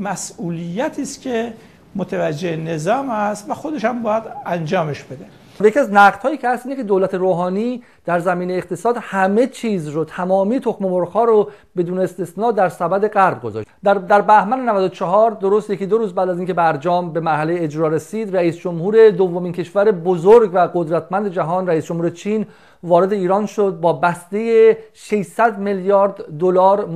مسئولیتی است که متوجه نظام است و خودش هم باید انجامش بده. یکی از نقد هایی که هست اینه که دولت روحانی در زمینه اقتصاد همه چیز رو تمامی تخم مرغ رو بدون استثنا در سبد غرب گذاشت. در در بهمن 94 درست یکی دو روز بعد از اینکه برجام به مرحله اجرا رسید رئیس جمهور دومین کشور بزرگ و قدرتمند جهان رئیس جمهور چین وارد ایران شد با بسته 600 میلیارد دلار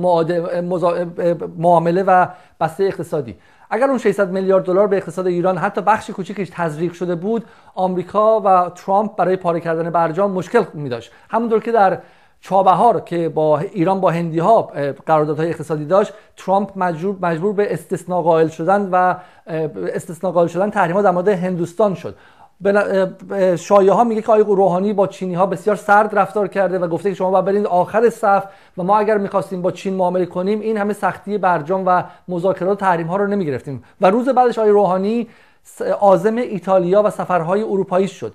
معامله و بسته اقتصادی. اگر اون 600 میلیارد دلار به اقتصاد ایران حتی بخش کوچکش تزریق شده بود آمریکا و ترامپ برای پاره کردن برجام مشکل می داشت. همونطور که در چابهار که با ایران با هندی ها قراردادهای اقتصادی داشت ترامپ مجبور مجبور به استثناء قائل شدن و استثناء قائل شدن تحریمات در مورد هندوستان شد. شایعه ها میگه که آقای روحانی با چینی ها بسیار سرد رفتار کرده و گفته که شما باید برید آخر صف و ما اگر می‌خواستیم با چین معامله کنیم این همه سختی برجام و مذاکرات تحریم ها رو نمی‌گرفتیم. و روز بعدش آقای روحانی عازم ایتالیا و سفرهای اروپایی شد.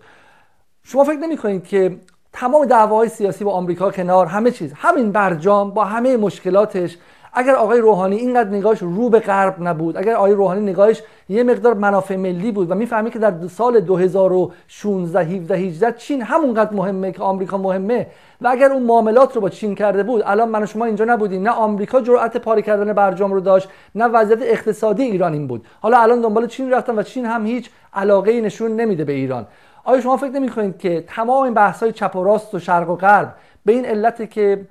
شما فکر نمی کنید که تمام دعواهای سیاسی با آمریکا کنار همه چیز همین برجام با همه مشکلاتش اگر آقای روحانی اینقدر نگاهش رو به غرب نبود اگر آقای روحانی نگاهش یه مقدار منافع ملی بود و می‌فهمی که در سال 2016 17 18 چین همونقدر مهمه که آمریکا مهمه و اگر اون معاملات رو با چین کرده بود الان من و شما اینجا نبودیم. نه آمریکا جرأت پاره کردن برجام رو داشت نه وضعیت اقتصادی ایران این بود. حالا الان دنبال چین رفتن و چین هم هیچ علاقه نشون نمیده به ایران. آیا شما فکر نمی که تمام این بحث های چپ و راست و شرق و غرب به این علت که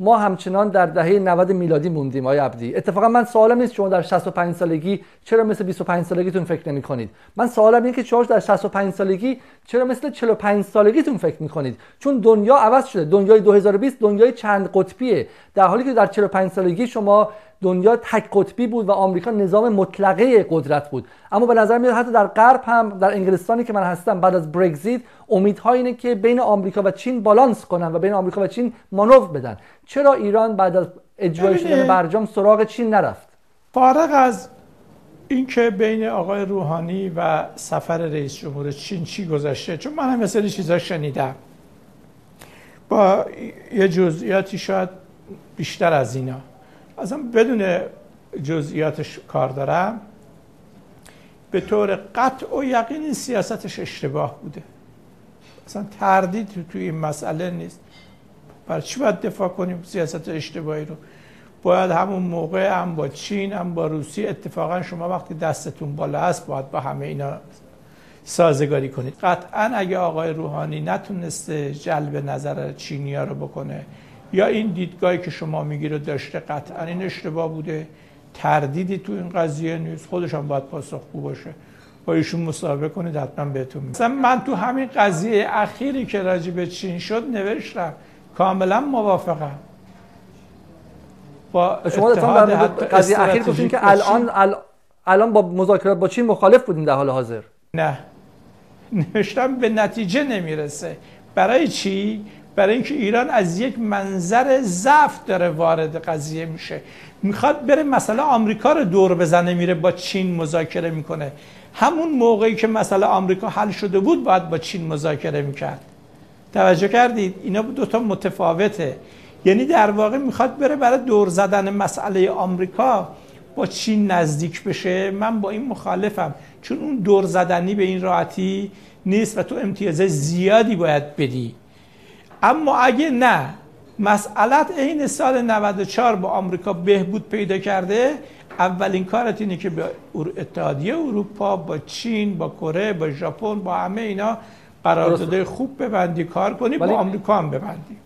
ما همچنان در دهه 90 میلادی موندیم آیا عبدی. اتفاقا من سوالم نیست شما در 65 سالگی چرا مثل 25 سالگیتون فکر نمی کنید من سوالم اینه که شما در 65 سالگی چرا مثل 45 سالگیتون فکر می کنید چون دنیا عوض شده. دنیای 2020 دنیای چند قطبیه. در حالی که در 45 سالگی شما دنیا تک قطبی بود و آمریکا نظام مطلقه قدرت بود. اما به نظر میاد حتی در غرب هم در انگلستانی که من هستم بعد از برگزیت امیدها اینه که بین آمریکا و چین بالانس کنن و بین آمریکا و چین مانور بدن. چرا ایران بعد از اجرای شدن برجام سراغ چین نرفت؟ فارغ از اینکه بین آقای روحانی و سفر رئیس جمهور چین چی گذشته چون من هم مثل چیزا شنیدم. با یه جزئیاتی شاید بیشتر از اینا. اصلا بدون جزئیاتش کار دارم به طور قطع و یقین این سیاستش اشتباه بوده. اصلا تردید تو این مسئله نیست. برای چی باید دفاع کنیم سیاست اشتباهی رو؟ باید همون موقع هم با چین هم با روسیه اتفاقا شما وقتی دستتون بالا هست باید با همه اینا سازگاری کنید. قطعا اگه آقای روحانی نتونسته جلب نظر چینیا رو بکنه یا این دیدگاهی که شما میگی رو داشته قطعا این اشتباه بوده؟ تردیدی تو این قضیه نیست. خودش هم باید پاسخگو باشه. با ایشون مصاحبه کنید حتما بهتون مثلا من تو همین قضیه اخیری که راجع به چین شد نوشتم. کاملا موافقم. با شما قضیه اخیر گفتین که الان الان با مذاکرات با چین مخالف بودین در حال حاضر. نه. نوشتم به نتیجه نمی‌رسه. برای چی؟ برای اینکه ایران از یک منظر ضعف داره وارد قضیه میشه. می‌خواد بره مثلا آمریکا رو دور بزنه میره با چین مذاکره می‌کنه. همون موقعی که مثلا آمریکا حل شده بود باید با چین مذاکره می‌کرد. توجه کردید؟ اینا دوتا متفاوته. یعنی در واقع می‌خواد بره برای دور زدن مسئله آمریکا با چین نزدیک بشه. من با این مخالفم. چون اون دور زدنی به این راحتی نیست و تو امتیاز زیادی باید بدی. اما اگه نه مسئلت عین سال 94 با آمریکا بهبود پیدا کرده اولین کارت اینه که به اتحادیه اروپا با چین با کره با ژاپن با همه اینا قراردادهای خوب ببندی کار کنی با آمریکا هم ببندی.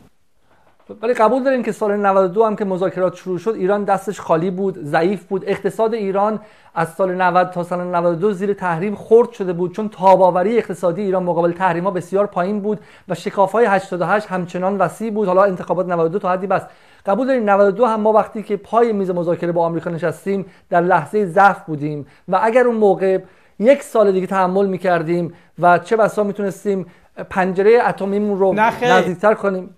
ولی قبول داریم که سال 92 هم که مذاکرات شروع شد ایران دستش خالی بود ضعیف بود. اقتصاد ایران از سال 90 تا سال 92 زیر تحریم خرد شده بود چون تاباوری اقتصادی ایران مقابل تحریم ها بسیار پایین بود و شکاف های 88 همچنان وسیع بود. حالا انتخابات 92 تا حدی بس. قبول داریم 92 هم ما وقتی که پای میز مذاکره با آمریکا نشستیم در لحظه ضعف بودیم و اگر اون موقع یک سال دیگه تحمل می‌کردیم و چه بسا می‌تونستیم پنجره اتمیمون رو نزدیکتر کنیم.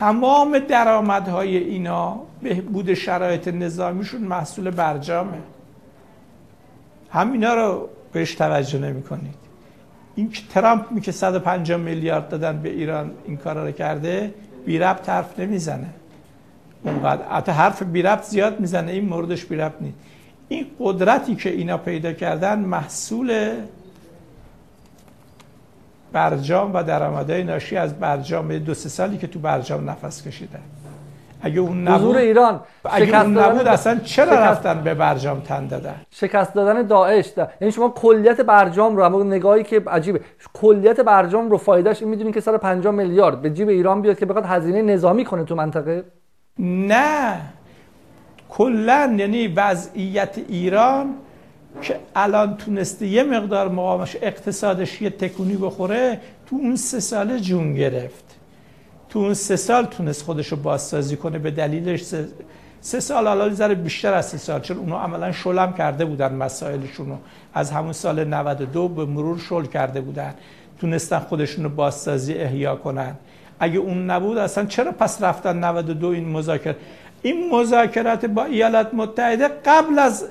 تمام درآمدهای اینا بهبود شرایط نظامیشون محصول برجامه. همینا رو بهش توجه نمی کنید این که ترامپ می که 150 میلیارد دادن به ایران این کارا رو کرده بی ربط حرف نمی‌زنه. اونقدر حتی حرف بی ربط زیاد می‌زنه این موردش بی ربط نیست. این قدرتی که اینا پیدا کردن محصول برجام و درآمدهای ناشی از برجام دو سه سالی که تو برجام نفس کشیده. اگه اون نبود ایران اگه اون نبود اصلا چرا رفتن به برجام تن دادن؟ شکست دادن داعش. ده. یعنی شما کلیت برجام رو اما نگاهی که عجیبه. کلیت برجام رو فایدهش می‌دونین که 150 میلیارد. به جیب ایران بیاد که بخواد هزینه نظامی کنه تو منطقه؟ نه. کلا یعنی وضعیت ایران که الان تونسته یه مقدار مقامش اقتصادش یه تکونی بخوره تو اون سه سال جون گرفت. تو اون سه سال تونست خودش رو بازسازی کنه به دلیلش سه, سه سال الان ذره بیشتر از سه سال چون اونا عملا شلم کرده بودن مسائلشون رو از همون سال 92 به مرور شل کرده بودن. تونستن خودشون رو بازسازی احیا کنن. اگه اون نبود اصلا چرا پس رفتن 92 این مذاکره این مذاکرات با ایالات متحده قبل از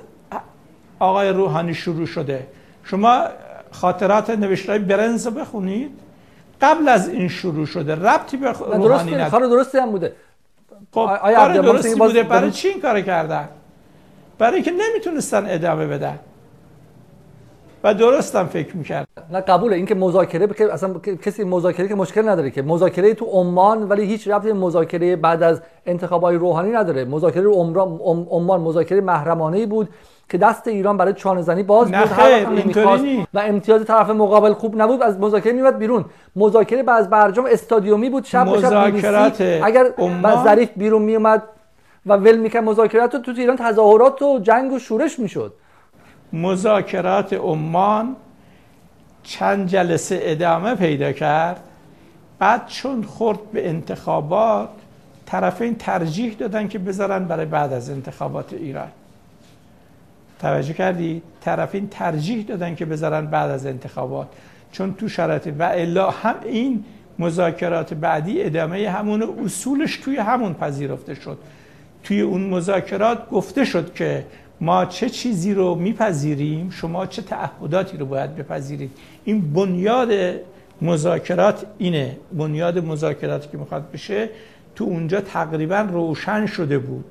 آقای روحانی شروع شده. شما خاطرات نوشته برنز بخونید. قبل از این شروع شده ربطی به روحانی نداره. کار درستی هم بوده. خب کار درستی بوده. برای چی این کار کردن؟ برای که نمی‌تونستن ادامه بدن. و درستم فکر می‌کرد نه قبوله این که مذاکره که اصلا کسی مذاکره که مشکل نداره که. مذاکره تو عمان ولی هیچ ربطی مذاکره بعد از انتخابات روحانی نداره. مذاکره عمان مذاکره محرمانه بود که دست ایران برای چانه زنی باز بود. هر و امتیاز طرف مقابل خوب نبود از مذاکره میاد بیرون. مذاکره بعد برجام استادیومی بود شب مذاکرات اگر ظریف بیرون میومد و ول می‌کرد مذاکرات تو, تو ایران تظاهرات و جنگ و شورش می‌شد. مذاکرات عمان چند جلسه ادامه پیدا کرد. بعد چون خورد به انتخابات طرفین ترجیح دادن که بذارن برای بعد از انتخابات ایران. توجه کردی؟ طرفین ترجیح دادن که بذارن بعد از انتخابات. چون تو شرایط و الا هم این مذاکرات بعدی ادامه همون اصولش توی همون پذیرفته شد. توی اون مذاکرات گفته شد که ما چه چیزی رو میپذیریم؟ شما چه تعهداتی رو باید بپذیرید؟ این بنیاد مذاکرات اینه. بنیاد مذاکراتی که می‌خواد بشه تو اونجا تقریبا روشن شده بود.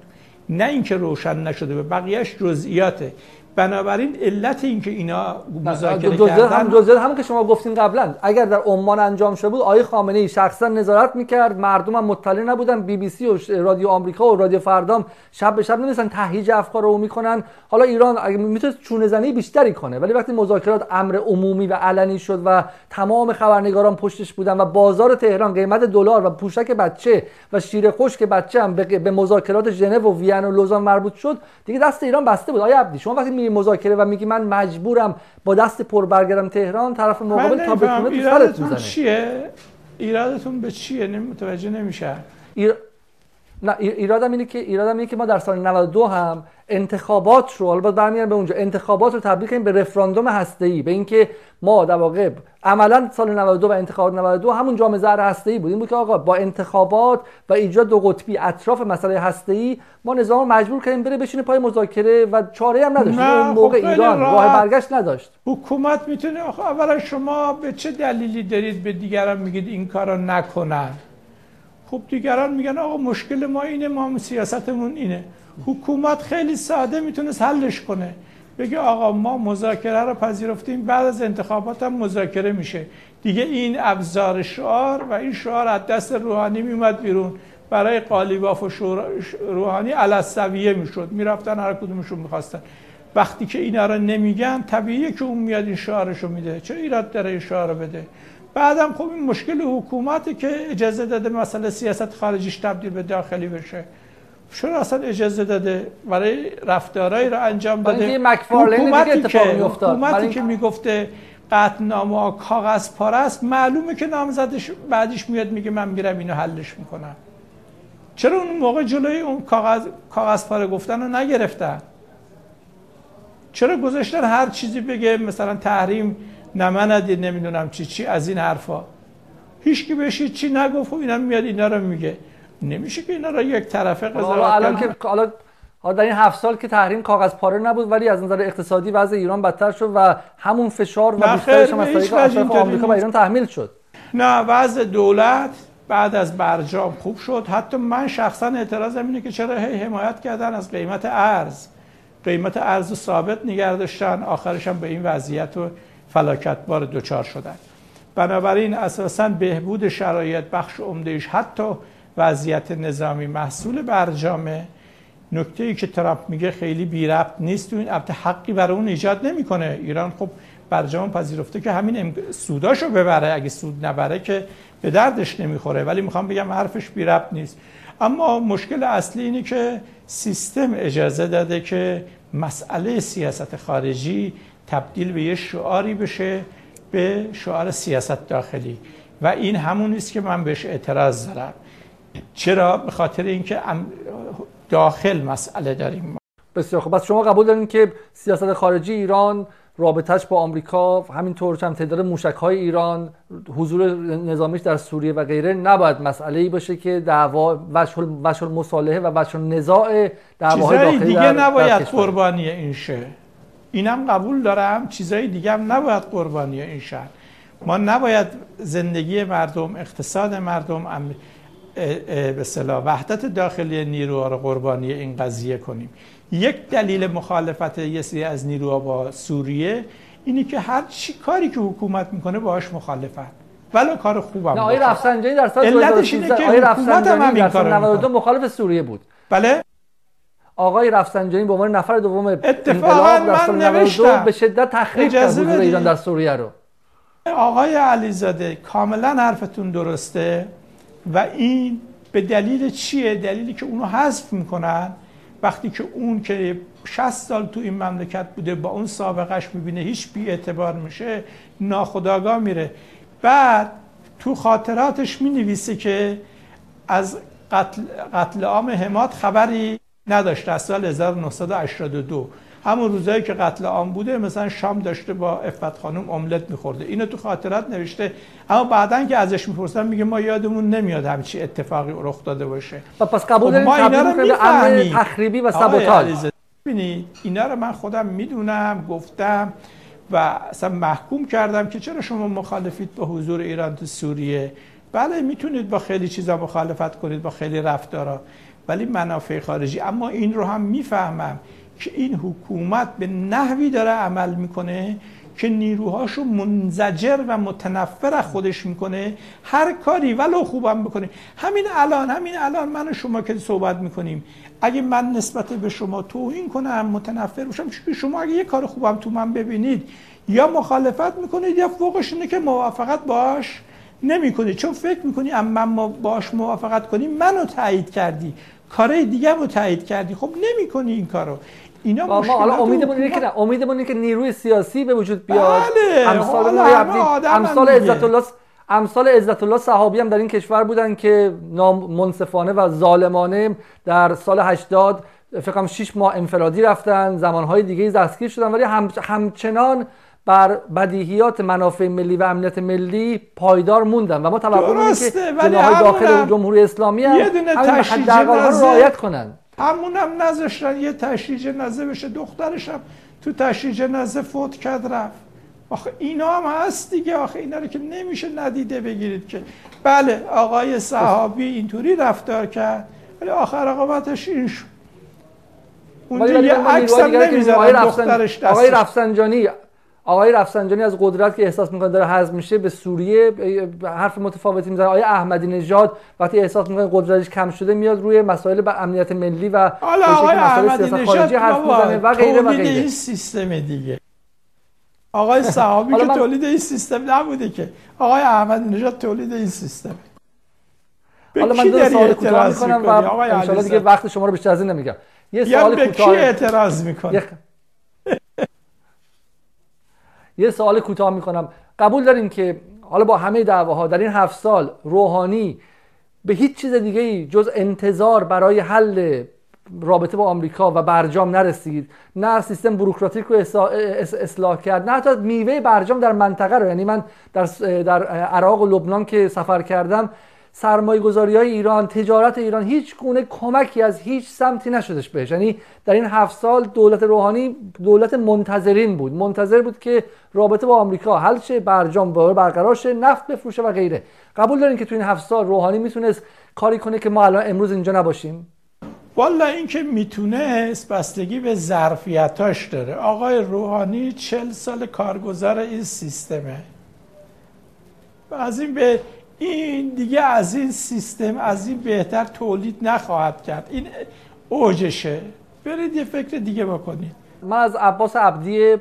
نه اینکه روشن نشده به بقیهش جزئیاته. بنابراین علت این که اینا مذاکره کردن هم هم که شما گفتین قبلا. اگر در عمان انجام شده بود آقای خامنه ای شخصا نظارت می‌کرد مردم هم مطلع نبودن. بی بی سی و رادیو آمریکا و رادیو فردام شب به شب نمیسن تهییج افکار رو می‌کنن. حالا ایران اگه می‌تونه چونه زنی بیشتری کنه. ولی وقتی مذاکرات امر عمومی و علنی شد و تمام خبرنگاران پشتش بودن و بازار تهران قیمت دلار و پوشک بچه و شیر خشک بچه هم به مذاکرات ژنو و وین و لوزان مربوط شد دیگه دست ایران بسته بود. آیا عبدی شما وقتی مذاکره و میگی من مجبورم با دست پر برگردم تهران طرف مقابل تا بتونه تو سرت می‌زنه. چیه؟ ایرادتون به چیه؟ متوجه نمیشه ایر... نه ایرادم اینه که ایرادم اینه که ما در سال 92 هم انتخابات رو البته برمیگردم به اونجا. انتخابات رو تبدیل کنیم به رفراندوم هسته‌ای به اینکه ما در واقع عملا سال 92 و انتخابات 92 همون جامعه زهر هسته‌ای بود. این بود که آقا با انتخابات و ایجاد دو قطبی اطراف مسئله هسته‌ای ما نظام رو مجبور کردیم بره بشینه پای مذاکره و چاره هم نداشت. اون موقع خب ایران راه برگشت نداشت. حکومت می‌تونه آخه اولا شما به چه دلیلی دارید به دیگران میگید این کارو نکنن؟ خب دیگران میگن آقا مشکل ما اینه ما سیاستمون اینه. حکومت خیلی ساده می‌تونست حلش کنه. بگه آقا ما مذاکره رو پذیرفتیم بعد از انتخابات هم مذاکره میشه. دیگه این ابزار شعار و این شعار از دست روحانی میومد بیرون. برای قالیباف و روحانی علصویه می‌شد. می‌رفتن هر کدومشون می‌خواستن. وقتی که اینا رو نمیگن طبیعیه که اون میاد این شعارشو میده. چه ایراد داره این شعار بده؟ بعدم خب این مشکل حکومتی که اجازه داده مسئله سیاست خارجیش تبدیل به داخلی بشه. چرا اصلا اجازه داده؟ برای رفتارهایی رو انجام داده. حکومتی که حکومتی که می‌گفته قطنامه کاغذ پاره است معلومه که نامزدش بعدش میاد میگه من میرم اینو حلش می‌کنم. چرا اون موقع جلوی اون کاغذ کاغذ پاره گفتن رو نگرفتن؟ چرا گذاشتن هر چیزی بگه؟ مثلا تحریم نمندید نمی‌دونم چی چی از این حرفا. هیچ کی بهش چی نگفت و اینا میاد اینا رو میگه. نمیشه که اینا رو یک طرفه قضاوت الان که حالا در این هفت سال که تحریم کاغذ پاره نبود ولی از نظر اقتصادی وضع ایران بدتر شد و همون فشار و بیشترش هم از طریق آمریکا و ایران تحمیل شد. نه وضع دولت بعد از برجام خوب شد. حتی من شخصا اعتراضم اینه که چرا هی حمایت کردن از قیمت ارز. قیمت ارز ثابت نگه داشتن آخرش هم به این وضعیت و فلاکت بار دوچار شدن. بنابراین اساسا بهبود شرایط بخش عمدهش حتی وضعیت نظامی محصول برجامه نکته ای که ترامپ میگه خیلی بی ربط نیست و این البته حقی برای اون ایجاد نمی‌کنه. ایران خب برجام پذیرفته که همین سوداشو ببره. اگه سود نبره که به دردش نمی‌خوره. ولی می‌خوام بگم حرفش بی ربط نیست. اما مشکل اصلی اینه که سیستم اجازه داده که مسئله سیاست خارجی تبدیل به یه شعاری بشه به شعار سیاست داخلی. و این همون نیست که من بهش اعتراض دارم. چرا؟ به خاطر اینکه داخل مسئله داریم بسیار خب پس شما قبول دارین که سیاست خارجی ایران رابطش با آمریکا همینطور هم تعداد موشک های ایران حضور نظامیش در سوریه و غیره نباید مسئله ای باشه که دعوا وشل مصالحه و وشل نزاع دعواهای داخلی دیگه در نباید قربانی این شه اینم قبول دارم چیزای دیگه هم نباید قربانی این شه ما نباید زندگی مردم اقتصاد مردم به صلاح وحدت داخلی نیروها رو قربانی این قضیه کنیم. یک دلیل مخالفت یه سری از نیروها با سوریه اینی که هر چی کاری که حکومت می‌کنه باهاش مخالفت. ولو کار خوبم نه آقای رفسنجانی در سال 2013 آقای رفسنجانی در سال 92 مخالف سوریه بود. بله. آقای رفسنجانی به عنوان نفر دوم اتفاقا من نوشتم. به شدت تخریب کرد حضور ایران در سوریه رو. آقای علیزاده کاملا حرفتون درسته و این به دلیل چیه؟ دلیلی که اونو حذف می‌کنن. وقتی که اون که 60 سال تو این مملکت بوده با اون سابقش می‌بینه هیچ بی اعتبار میشه ناخداگاه میره. بعد تو خاطراتش می‌نویسه که از قتل, قتل عام حماد خبری نداشته از سال 1982 همون روزایی که قتل عام بوده مثلا شام داشته با افت خانم املت میخورده. اینو تو خاطرات نوشته. اما بعدا که ازش می‌پرسن میگه ما یادمون نمیاد همچی اتفاقی رخ داده باشه. و پس قبول خب ما اینا رو تخریبی و سابوتاژ ببینید اینا رو من خودم می‌دونم گفتم و اصلا محکوم کردم که چرا شما مخالفید با حضور ایران تو سوریه؟ بله می‌تونید با خیلی چیزا مخالفت کنید با خیلی رفتارا. ولی منافع خارجی. اما این رو هم می‌فهمم که این حکومت به نحوی داره عمل می‌کنه که نیروهاشو منزجر و متنفر خودش می‌کنه. هر کاری ولو خوبم بکنه. همین الان همین الان من و شما که صحبت می‌کنیم اگه من نسبت به شما توهین کنم متنفر باشم شما اگه یه کار خوبم تو من ببینید یا مخالفت می‌کنید یا فوقش اینه که موافقت باش. نمی‌کنید چون فکر می‌کنی اما ما باش موافقت کنی منو تایید کردی. کارهای دیگه رو تایید کردی. خب نمی‌کنی این کارو. اینا ما حالا امیدمون اینه که امیدمون اینه که نیروی سیاسی به وجود بیاد. بله. امثال امثال عزت الله امثال عزت الله صحابی هم در این کشور بودن که منصفانه و ظالمانه در سال 80 فکر کنم 6 ماه انفرادی رفتن زمانهای دیگه دستگیر شدن ولی هم همچنان بر بدیهیات منافع ملی و امنیت ملی پایدار موندن و ما توقع داریم که جناح داخل جمهوری اسلامی هم همین رو رعایت کنن. همون هم نذاشتن یه تشریح جنازه بشه. دخترش هم تو تشریح جنازه فوت کرد رفت. آخه اینا هم هست دیگه. آخه اینا رو که نمیشه ندیده بگیرید که. بله آقای صحابی اینطوری رفتار کرد ولی آخر عاقبتش این شد. اونجا یه عکس هم دخترش دست آقای رفسنجانی آقای رفسنجانی از قدرت که احساس می‌کنه داره حذف میشه به سوریه حرف متفاوتی می‌زنه. آقای احمدی نژاد وقتی احساس می‌کنه قدرتش کم شده میاد روی مسائل به امنیت ملی و آقای احمدی نژاد خارجی حرف می‌زنه و غیره و غیره. این سیستم دیگه. آقای صحابی که تولید این سیستم نبوده که. آقای احمد نژاد تولید این سیستم. حالا من دو سوال کوتاه می‌کنم و ان دیگه وقت شما رو بیشتر از این نمیگم. یه سوال کوتاه اعتراض می‌کنه یه سوال کوتاه می‌کنم. قبول داریم که حالا با همه دعواها در این هفت سال روحانی به هیچ چیز دیگه ای جز انتظار برای حل رابطه با آمریکا و برجام نرسید. نه سیستم بروکراتیک رو اصلاح کرد نه حتی میوه برجام در منطقه رو. یعنی من در, در عراق و لبنان که سفر کردم سرمایه گذاری های ایران تجارت ایران هیچ گونه کمکی از هیچ سمتی نشدش بهش. یعنی در این هفت سال دولت روحانی دولت منتظرین بود. منتظر بود که رابطه با آمریکا حل شه برجام برقرار شه نفت بفروشه و غیره. قبول دارین که تو این هفت سال روحانی می‌تونست کاری کنه که ما الان امروز اینجا نباشیم؟ والا این که می‌تونست بستگی به ظرفیتاش داره. آقای روحانی چل سال کارگزار این سیستمه. از این به این دیگه از این سیستم از این بهتر تولید نخواهد کرد. این اوجشه. برید یه فکر دیگه بکنید. من از عباس عبدی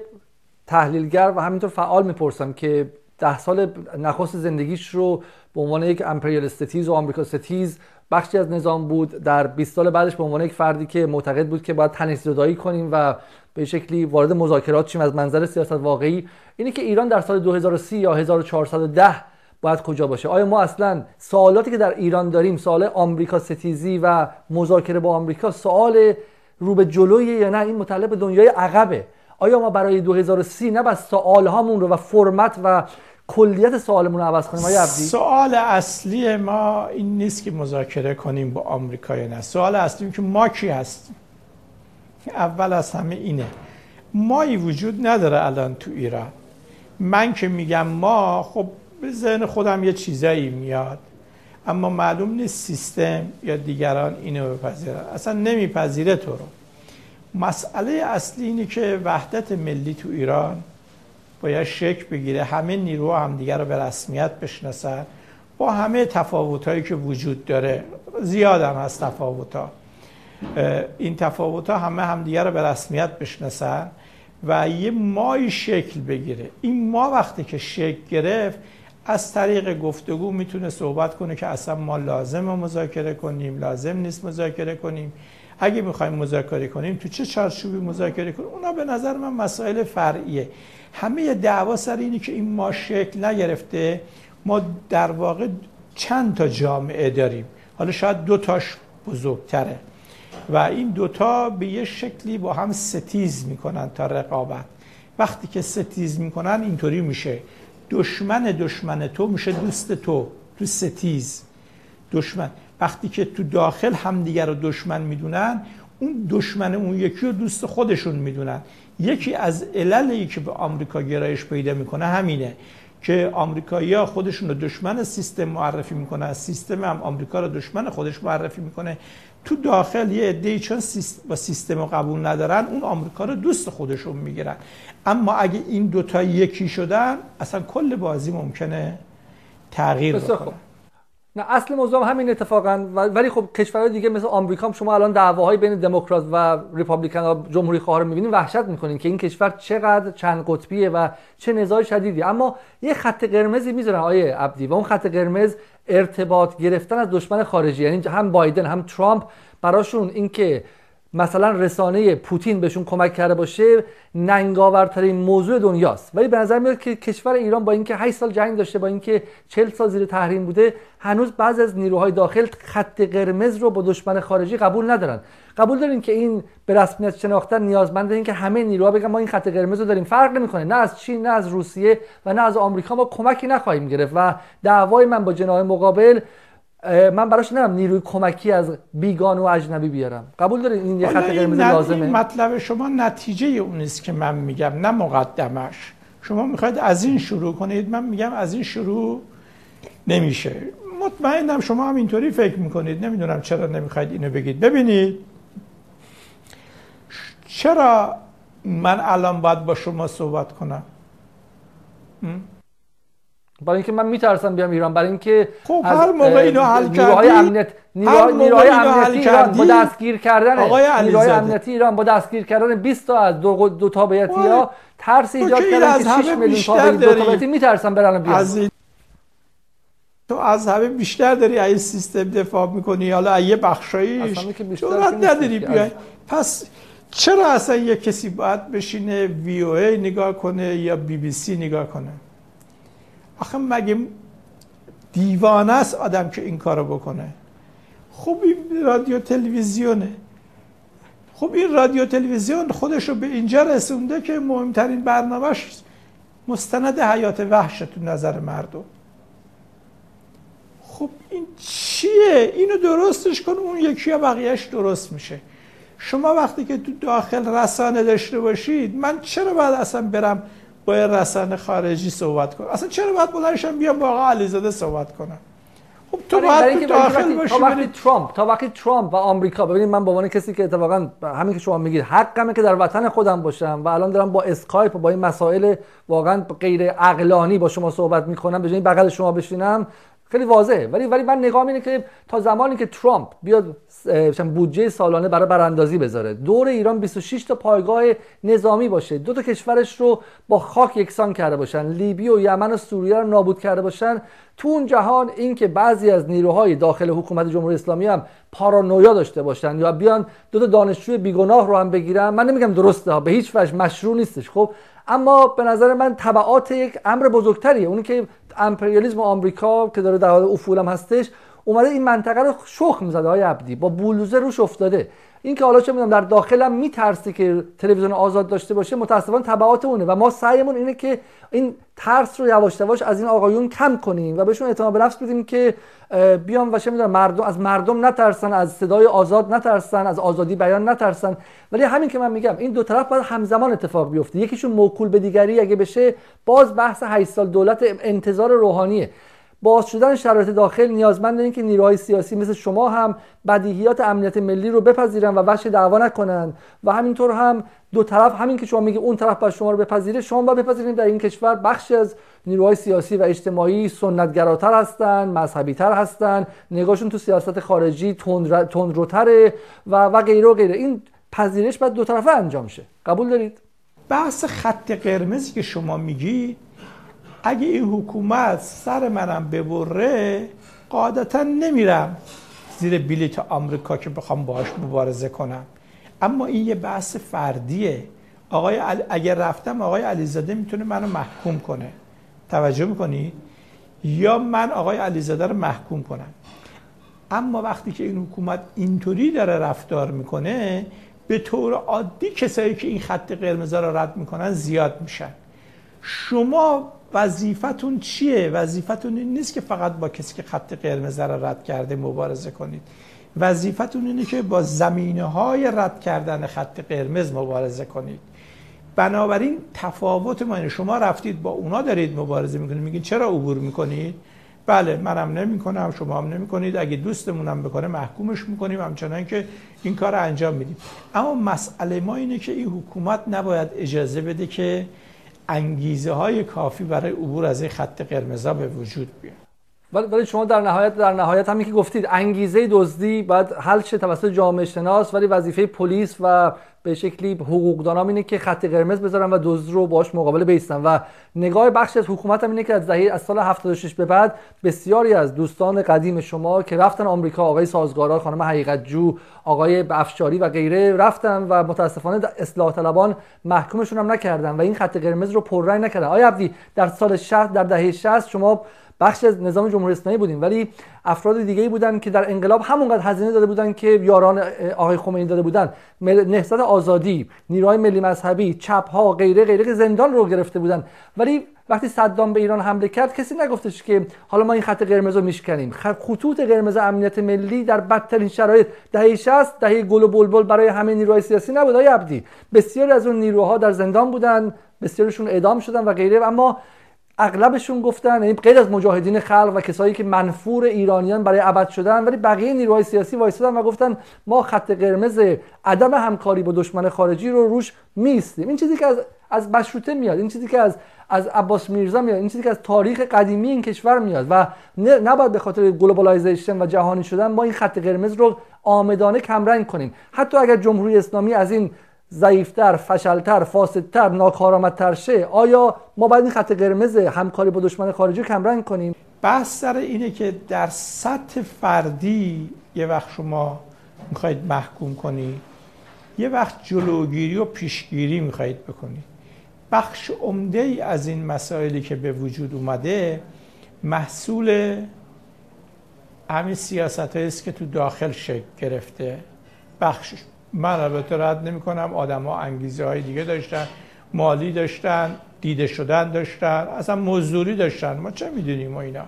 تحلیلگر و همینطور فعال می‌پرسم که ده سال نخست زندگیش رو به عنوان یک امپریال ستیز و آمریکا ستیز بخشی از نظام بود. در 20 سال بعدش به عنوان یک فردی که معتقد بود که باید تنش زدایی کنیم و به شکلی وارد مذاکرات شیم. از منظر سیاست واقعی اینه که ایران در سال 2030 یا 1410 باید کجا باشه؟ آیا ما اصلا سوالاتی که در ایران داریم سوال آمریکا ستیزی و مذاکره با آمریکا سوال رو به جلویه یا نه؟ این مطلب به دنیای عقبه. آیا ما برای 2030 نه بس سوال هامون رو و فرمت و کلیت سوالمون رو عوض کنیم؟ آیا عبدی؟ سوال اصلی ما این نیست که مذاکره کنیم با آمریکا یا نه. سوال اصلی که ما کی هستیم؟ اول از همه اینه. مایی وجود نداره الان تو ایران. من که میگم ما خب به ذهن خودم یه چیزایی میاد. اما معلوم نیست سیستم یا دیگران اینو بپذیرن. اصلا نمیپذیره تو رو. مسئله اصلی اینه که وحدت ملی تو ایران باید شکل بگیره. همه نیرو همدیگه رو به رسمیت بشناسن. با همه تفاوتهایی که وجود داره زیاد هم هست تفاوت این تفاوت ها همه همدیگه رو به رسمیت بشناسن و یه مای شکل بگیره. این ما وقتی که شکل گرفت از طریق گفتگو می‌تونه صحبت کنه که اصلا ما لازم مذاکره کنیم لازم نیست مذاکره کنیم. اگه می‌خوایم مذاکره کنیم تو چه چارچوبی مذاکره کنیم؟ اونا به نظر من مسائل فرعیه. همه دعوا سر اینی که این ما شکل نگرفته. ما در واقع چند تا جامعه داریم. حالا شاید دو تاش بزرگتره. و این دوتا به یه شکلی با هم ستیز می‌کنن تا رقابت. وقتی که ستیز می‌کنن اینطوری میشه. دشمن دشمن تو میشه دوست تو تو ستیز. دشمن. وقتی که تو داخل همدیگر رو دشمن می‌دونن اون دشمن اون یکی رو دوست خودشون می‌دونن. یکی از عللی که به آمریکا گرایش پیدا می‌کنه همینه که آمریکایی‌ها خودشون رو دشمن سیستم معرفی می‌کنن. سیستم هم آمریکا رو دشمن خودش معرفی می‌کنه. تو داخل یه عده‌ای چون با سیستم رو قبول ندارن اون آمریکا رو دوست خودشون می‌گیرن. اما اگه این دوتا یکی شدن اصلا کل بازی ممکنه تغییر بکنه. نه اصل موضوع همین اتفاقا ولی خب کشورهای دیگه مثل آمریکا هم شما الان دعواهای بین دموکرات و ریپابلیکن ها جمهوری خواه رو می‌بینید وحشت می‌کنین که این کشور چقدر چند قطبیه و چه نزاع شدیدی. اما یه خط قرمزی می‌ذارن آیه عبدی و اون خط قرمز ارتباط گرفتن از دشمن خارجی یعنی هم بایدن هم ترامپ براشون اینکه مثلا رسانه پوتین بهشون کمک کرده باشه ننگاورترین موضوع دنیاست. ولی به نظر میاد که کشور ایران با اینکه 8 سال جنگ داشته با اینکه 40 سال زیر تحریم بوده هنوز بعضی از نیروهای داخل خط قرمز رو با دشمن خارجی قبول ندارن. قبول دارین که این به رسمیت شناختن نیازمند این که همه نیروها بگن ما این خط قرمز رو داریم. فرق نمی‌کنه. نه از چین نه از روسیه و نه از آمریکا ما کمکی نخواهیم گرفت و دعوای من با جناح مقابل من براش نرم نیروی کمکی از بیگان و اجنبی بیارم. قبول دارید این یه خط قرمز لازمه. مطلب شما نتیجه اون نیست که من میگم نه مقدمش. شما می‌خواید از این شروع کنید من میگم از این شروع نمیشه. مطمئنم شما هم اینطوری فکر می‌کنید. نمی‌دونم چرا نمی‌خواید اینو بگید. ببینید. چرا من الان باید با شما صحبت کنم؟ برای اینکه من میترسم بیام ایران برای اینکه خب هر موقع اینو حل نیروهای امنیت نیروهای امنیتی ایران با دستگیر کردن نیروهای امنیتی ایران با دستگیر کردن 20 تا از دو, دو تابعیتی ها ترس ایجاد کردن که 6 میلیون تابعیتی دو تابعیتی میترسن برن بیان تو از همه بیشتر داری از سیستم دفاع می‌کنی حالا یه بخشاییش جرأت نداری بیای. پس چرا اصلا یه کسی باید بشینه وی او ای نگاه کنه یا بی بی سی نگاه کنه؟ آخه مگه دیوانه است آدم که این کارو بکنه؟ خب این رادیو تلویزیونه. خب این رادیو تلویزیون خودش رو به اینجا رسونده که مهمترین برنامهش مستند حیات وحش تو نظر مردم. خب این چیه؟ اینو درستش کن اون یکی یا بقیهش درست میشه. شما وقتی که تو داخل رسانه داشته باشید من چرا باید اصلا برم با رسانه خارجی صحبت کنم؟ اصلا چرا باید بلندشم بیام با آقا علیزاده صحبت کنم؟ خب تو باید تو داخل باشی تا وقتی ترامپ تا وقتی ترامپ و آمریکا ببینید من به عنوان کسی که اتفاقا همین که شما میگید حقمه که در وطن خودم باشم و الان دارم با اسکایپ و با این مسائل واقعا غیر عقلانی با شما صحبت می‌کنم به جای بغل شما بشینم خیلی واضحه. ولی ولی من نگاه اینه که تا زمانی که ترامپ بیاد بودجه سالانه برای براندازی بذاره دور ایران 26 تا پایگاه نظامی باشه دو تا کشورش رو با خاک یکسان کرده باشن لیبی و یمن و سوریه رو نابود کرده باشن تو اون جهان این که بعضی از نیروهای داخل حکومت جمهوری اسلامی هم پارانویا داشته باشن یا بیان دو تا دانشجوی بیگناه رو هم بگیرن من نمیگم درسته به هیچ وجه مشروع نیستش خب. اما به نظر من تبعات یک امر بزرگتریه اونی که امپریالیسم آمریکا که داره در حال افول هم هستش اومده این منطقه رو شخم زده های عبدی. با بولوزه روش افتاده. این که حالا چه می‌دونم در داخلم میترسی که تلویزیون آزاد داشته باشه متاسفانه تبعات اونه. و ما سعیمون اینه که این ترس رو یواش یواش از این آقایون کم کنیم و بهشون اعتماد به نفس بدیم که بیان و چه می‌دونم مردم از مردم نترسن از صدای آزاد نترسن از آزادی بیان نترسن. ولی همین که من میگم این دو طرف باید همزمان اتفاق بیفته. یکیشون موکول به دیگری اگه بشه باز بحث 8 سال دولت انتظار روحانیه. باز شدن شرایط داخل نیازمند این که نیروهای سیاسی مثل شما هم بدیهیات امنیت ملی رو بپذیرن و وحش دعوا نکنن. و همینطور هم دو طرف همین که شما میگه اون طرف باید شما رو بپذیره شما باید بپذیرید در این کشور بخشی از نیروهای سیاسی و اجتماعی سنتگراتر هستن مذهبی هستن نگاهشون تو سیاست خارجی تندروتره و و غیره و غیره. این پذیرش باید دو طرفه انجام شه. قبول دارید؟ بحث خط قرمزی که شما میگی اگه این حکومت سر منم ببره قاعدتا نمیرم زیر بلیت آمریکا که بخوام باهاش مبارزه کنم. اما این یه بحث فردیه. آقای اگر رفتم آقای علیزاده می‌تونه منو محکوم کنه. توجه می‌کنی؟ یا من آقای علیزاده رو محکوم کنم. اما وقتی که این حکومت اینطوری داره رفتار می‌کنه به طور عادی کسایی که این خط قرمز رو رد می‌کنن زیاد میشن. شما وظیفتون چیه؟ وظیفتون این نیست که فقط با کسی که خط قرمز را رد کرده مبارزه کنید. وظیفتون اینه که با زمینه های رد کردن خط قرمز مبارزه کنید. بنابراین تفاوت ما اینه. شما رفتید با اونا دارید مبارزه می‌کنید. میگید چرا عبور می‌کنید؟ بله منم نمی‌کنم شما هم نمی‌کنید. اگه دوستمونم بکنه محکومش می‌کنیم. همچنان که این کار انجام میدیم. اما مسئله ما اینه که این حکومت نباید اجازه بده که انگیزه های کافی برای عبور از این خط قرمزا به وجود بیاد. ولی شما در نهایت در نهایت همین که گفتید انگیزه دزدی باید حل شه توسط جامعه شناس ولی وظیفه پلیس و به شکلی حقوقدانام اینه که خط قرمز بذارن و دزد رو باش مقابله بیستن. و نگاه بخش از حکومت هم اینه که از دهه از سال 76 به بعد بسیاری از دوستان قدیم شما که رفتن آمریکا آقای سازگارا خانم حقیقت جو آقای افشاری و غیره رفتن و متاسفانه اصلاح طلبان محکومشون هم نکردن و این خط قرمز رو پررنگ نکردن. آیا عبدی در سال 60 در دهه 60 شما بخش از نظام جمهوری اسلامی بودیم. ولی افراد دیگه ای بودن که در انقلاب همونقدر هزینه داده بودن که یاران آقای خمینی داده بودن. نهضت آزادی نیروهای ملی مذهبی چپ ها غیره غیره که زندان رو گرفته بودن. ولی وقتی صدام به ایران حمله کرد کسی نگفتش که حالا ما این خط قرمز رو میشکنیم خطوط قرمز امنیت ملی در بدترین شرایط. دهه 60 دهه گل و بلبل برای همه نیروهای سیاسی نبود های عبدی. بسیاری از اون نیروها در زندان بودن بسیارشون اعدام شدن و غیره. اما اغلبشون گفتن یعنی غیر از مجاهدین خلق و کسایی که منفور ایرانیان برای ابد شدن ولی بقیه نیروهای سیاسی وایسادن و گفتن ما خط قرمز عدم همکاری با دشمن خارجی رو روش میستیم این چیزی که از از مشروطه میاد این چیزی که از از عباس میرزا میاد این چیزی که از تاریخ قدیمی این کشور میاد و نباید به خاطر globalization و جهانی شدن ما این خط قرمز رو عامدانه کمرنگ کنیم. حتی اگر جمهوری اسلامی از این ضعیفتر، فشلتر، فاسدتر، ناکارآمدتر شه آیا ما باید این خط قرمز همکاری با دشمن خارجی کمرنگ کنیم؟ بحث سر اینه که در سطح فردی یه وقت شما می‌خواید محکوم کنی یه وقت جلوگیری و پیشگیری می‌خواید بکنی. بخش عمده ای از این مسائلی که به وجود اومده محصول همین سیاست است که تو داخل شکل گرفته. بخشش من البته رد نمی کنم آدم انگیزه های دیگه داشتن مالی داشتن دیده شدن داشتن اصلا مزدوری داشتن. ما چه می‌دونیم ما اینا؟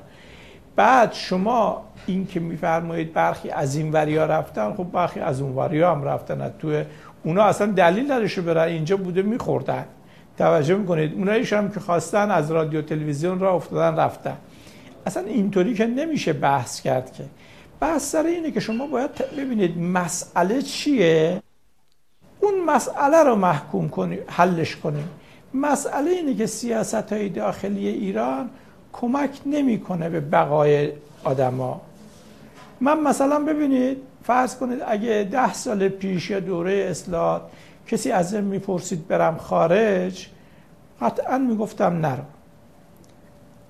بعد شما این که میفرمایید برخی از این وریا رفتن خب برخی از اون وریا هم رفتن. تو اونا اصلا دلیل نداشته برن اینجا بوده میخوردن. توجه می‌کنید؟ اونایش هم که خواستن از رادیو تلویزیون را افتادن رفتن. اصلا اینطوری که نمیشه بحث کرد که. بحث سر اینه که شما باید ببینید مسئله چیه؟ اون مسئله رو محکوم کنی حلش کنیم. مسئله اینه که سیاست های داخلی ایران کمک نمی‌کنه به بقای آدما. من مثلا ببینید فرض کنید اگه ده سال پیش دوره اصلاح کسی از این می‌پرسید برم خارج قطعا می‌گفتم نرو.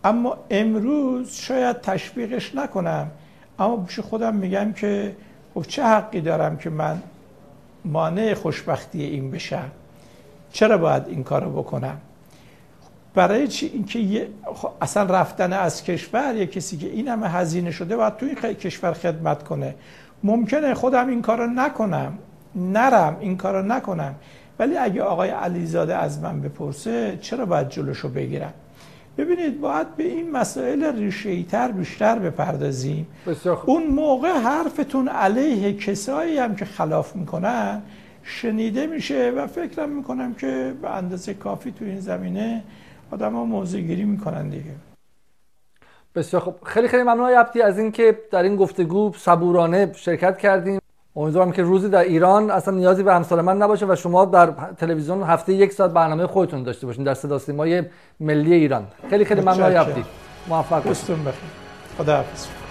اما امروز شاید تشویقش نکنم. اما پیش خودم میگم که خب چه حقی دارم که من مانع خوشبختی این بشم؟ چرا باید این کارو بکنم؟ برای چی اینکه خب اصلا رفتن از کشور یه کسی که این همه هزینه شده باید تو این کشور خدمت کنه. ممکنه خودم این کارو نکنم. نرم این کارو نکنم. ولی اگه آقای علیزاده از من بپرسه چرا باید جلوشو بگیرم؟ ببینید باید به این مسائل ریشه‌ای تر بیشتر بپردازیم. اون موقع حرفتون علیه کسایی هم که خلاف می‌کنن شنیده میشه و فکرم می‌کنم که به اندازه کافی تو این زمینه آدم ها موضوع گیری می‌کنن دیگه. بسیار خب خیلی خیلی ممنون عبدی از اینکه در این گفتگو صبورانه شرکت کردیم امیدوارم که روزی در ایران اصلا نیازی به امثال من نباشه و شما در تلویزیون هفته یک ساعت برنامه خودتون داشته باشین در صدا سیمای ملی ایران. خیلی خیلی ممنون عبدی. موفق باشید خدا حافظ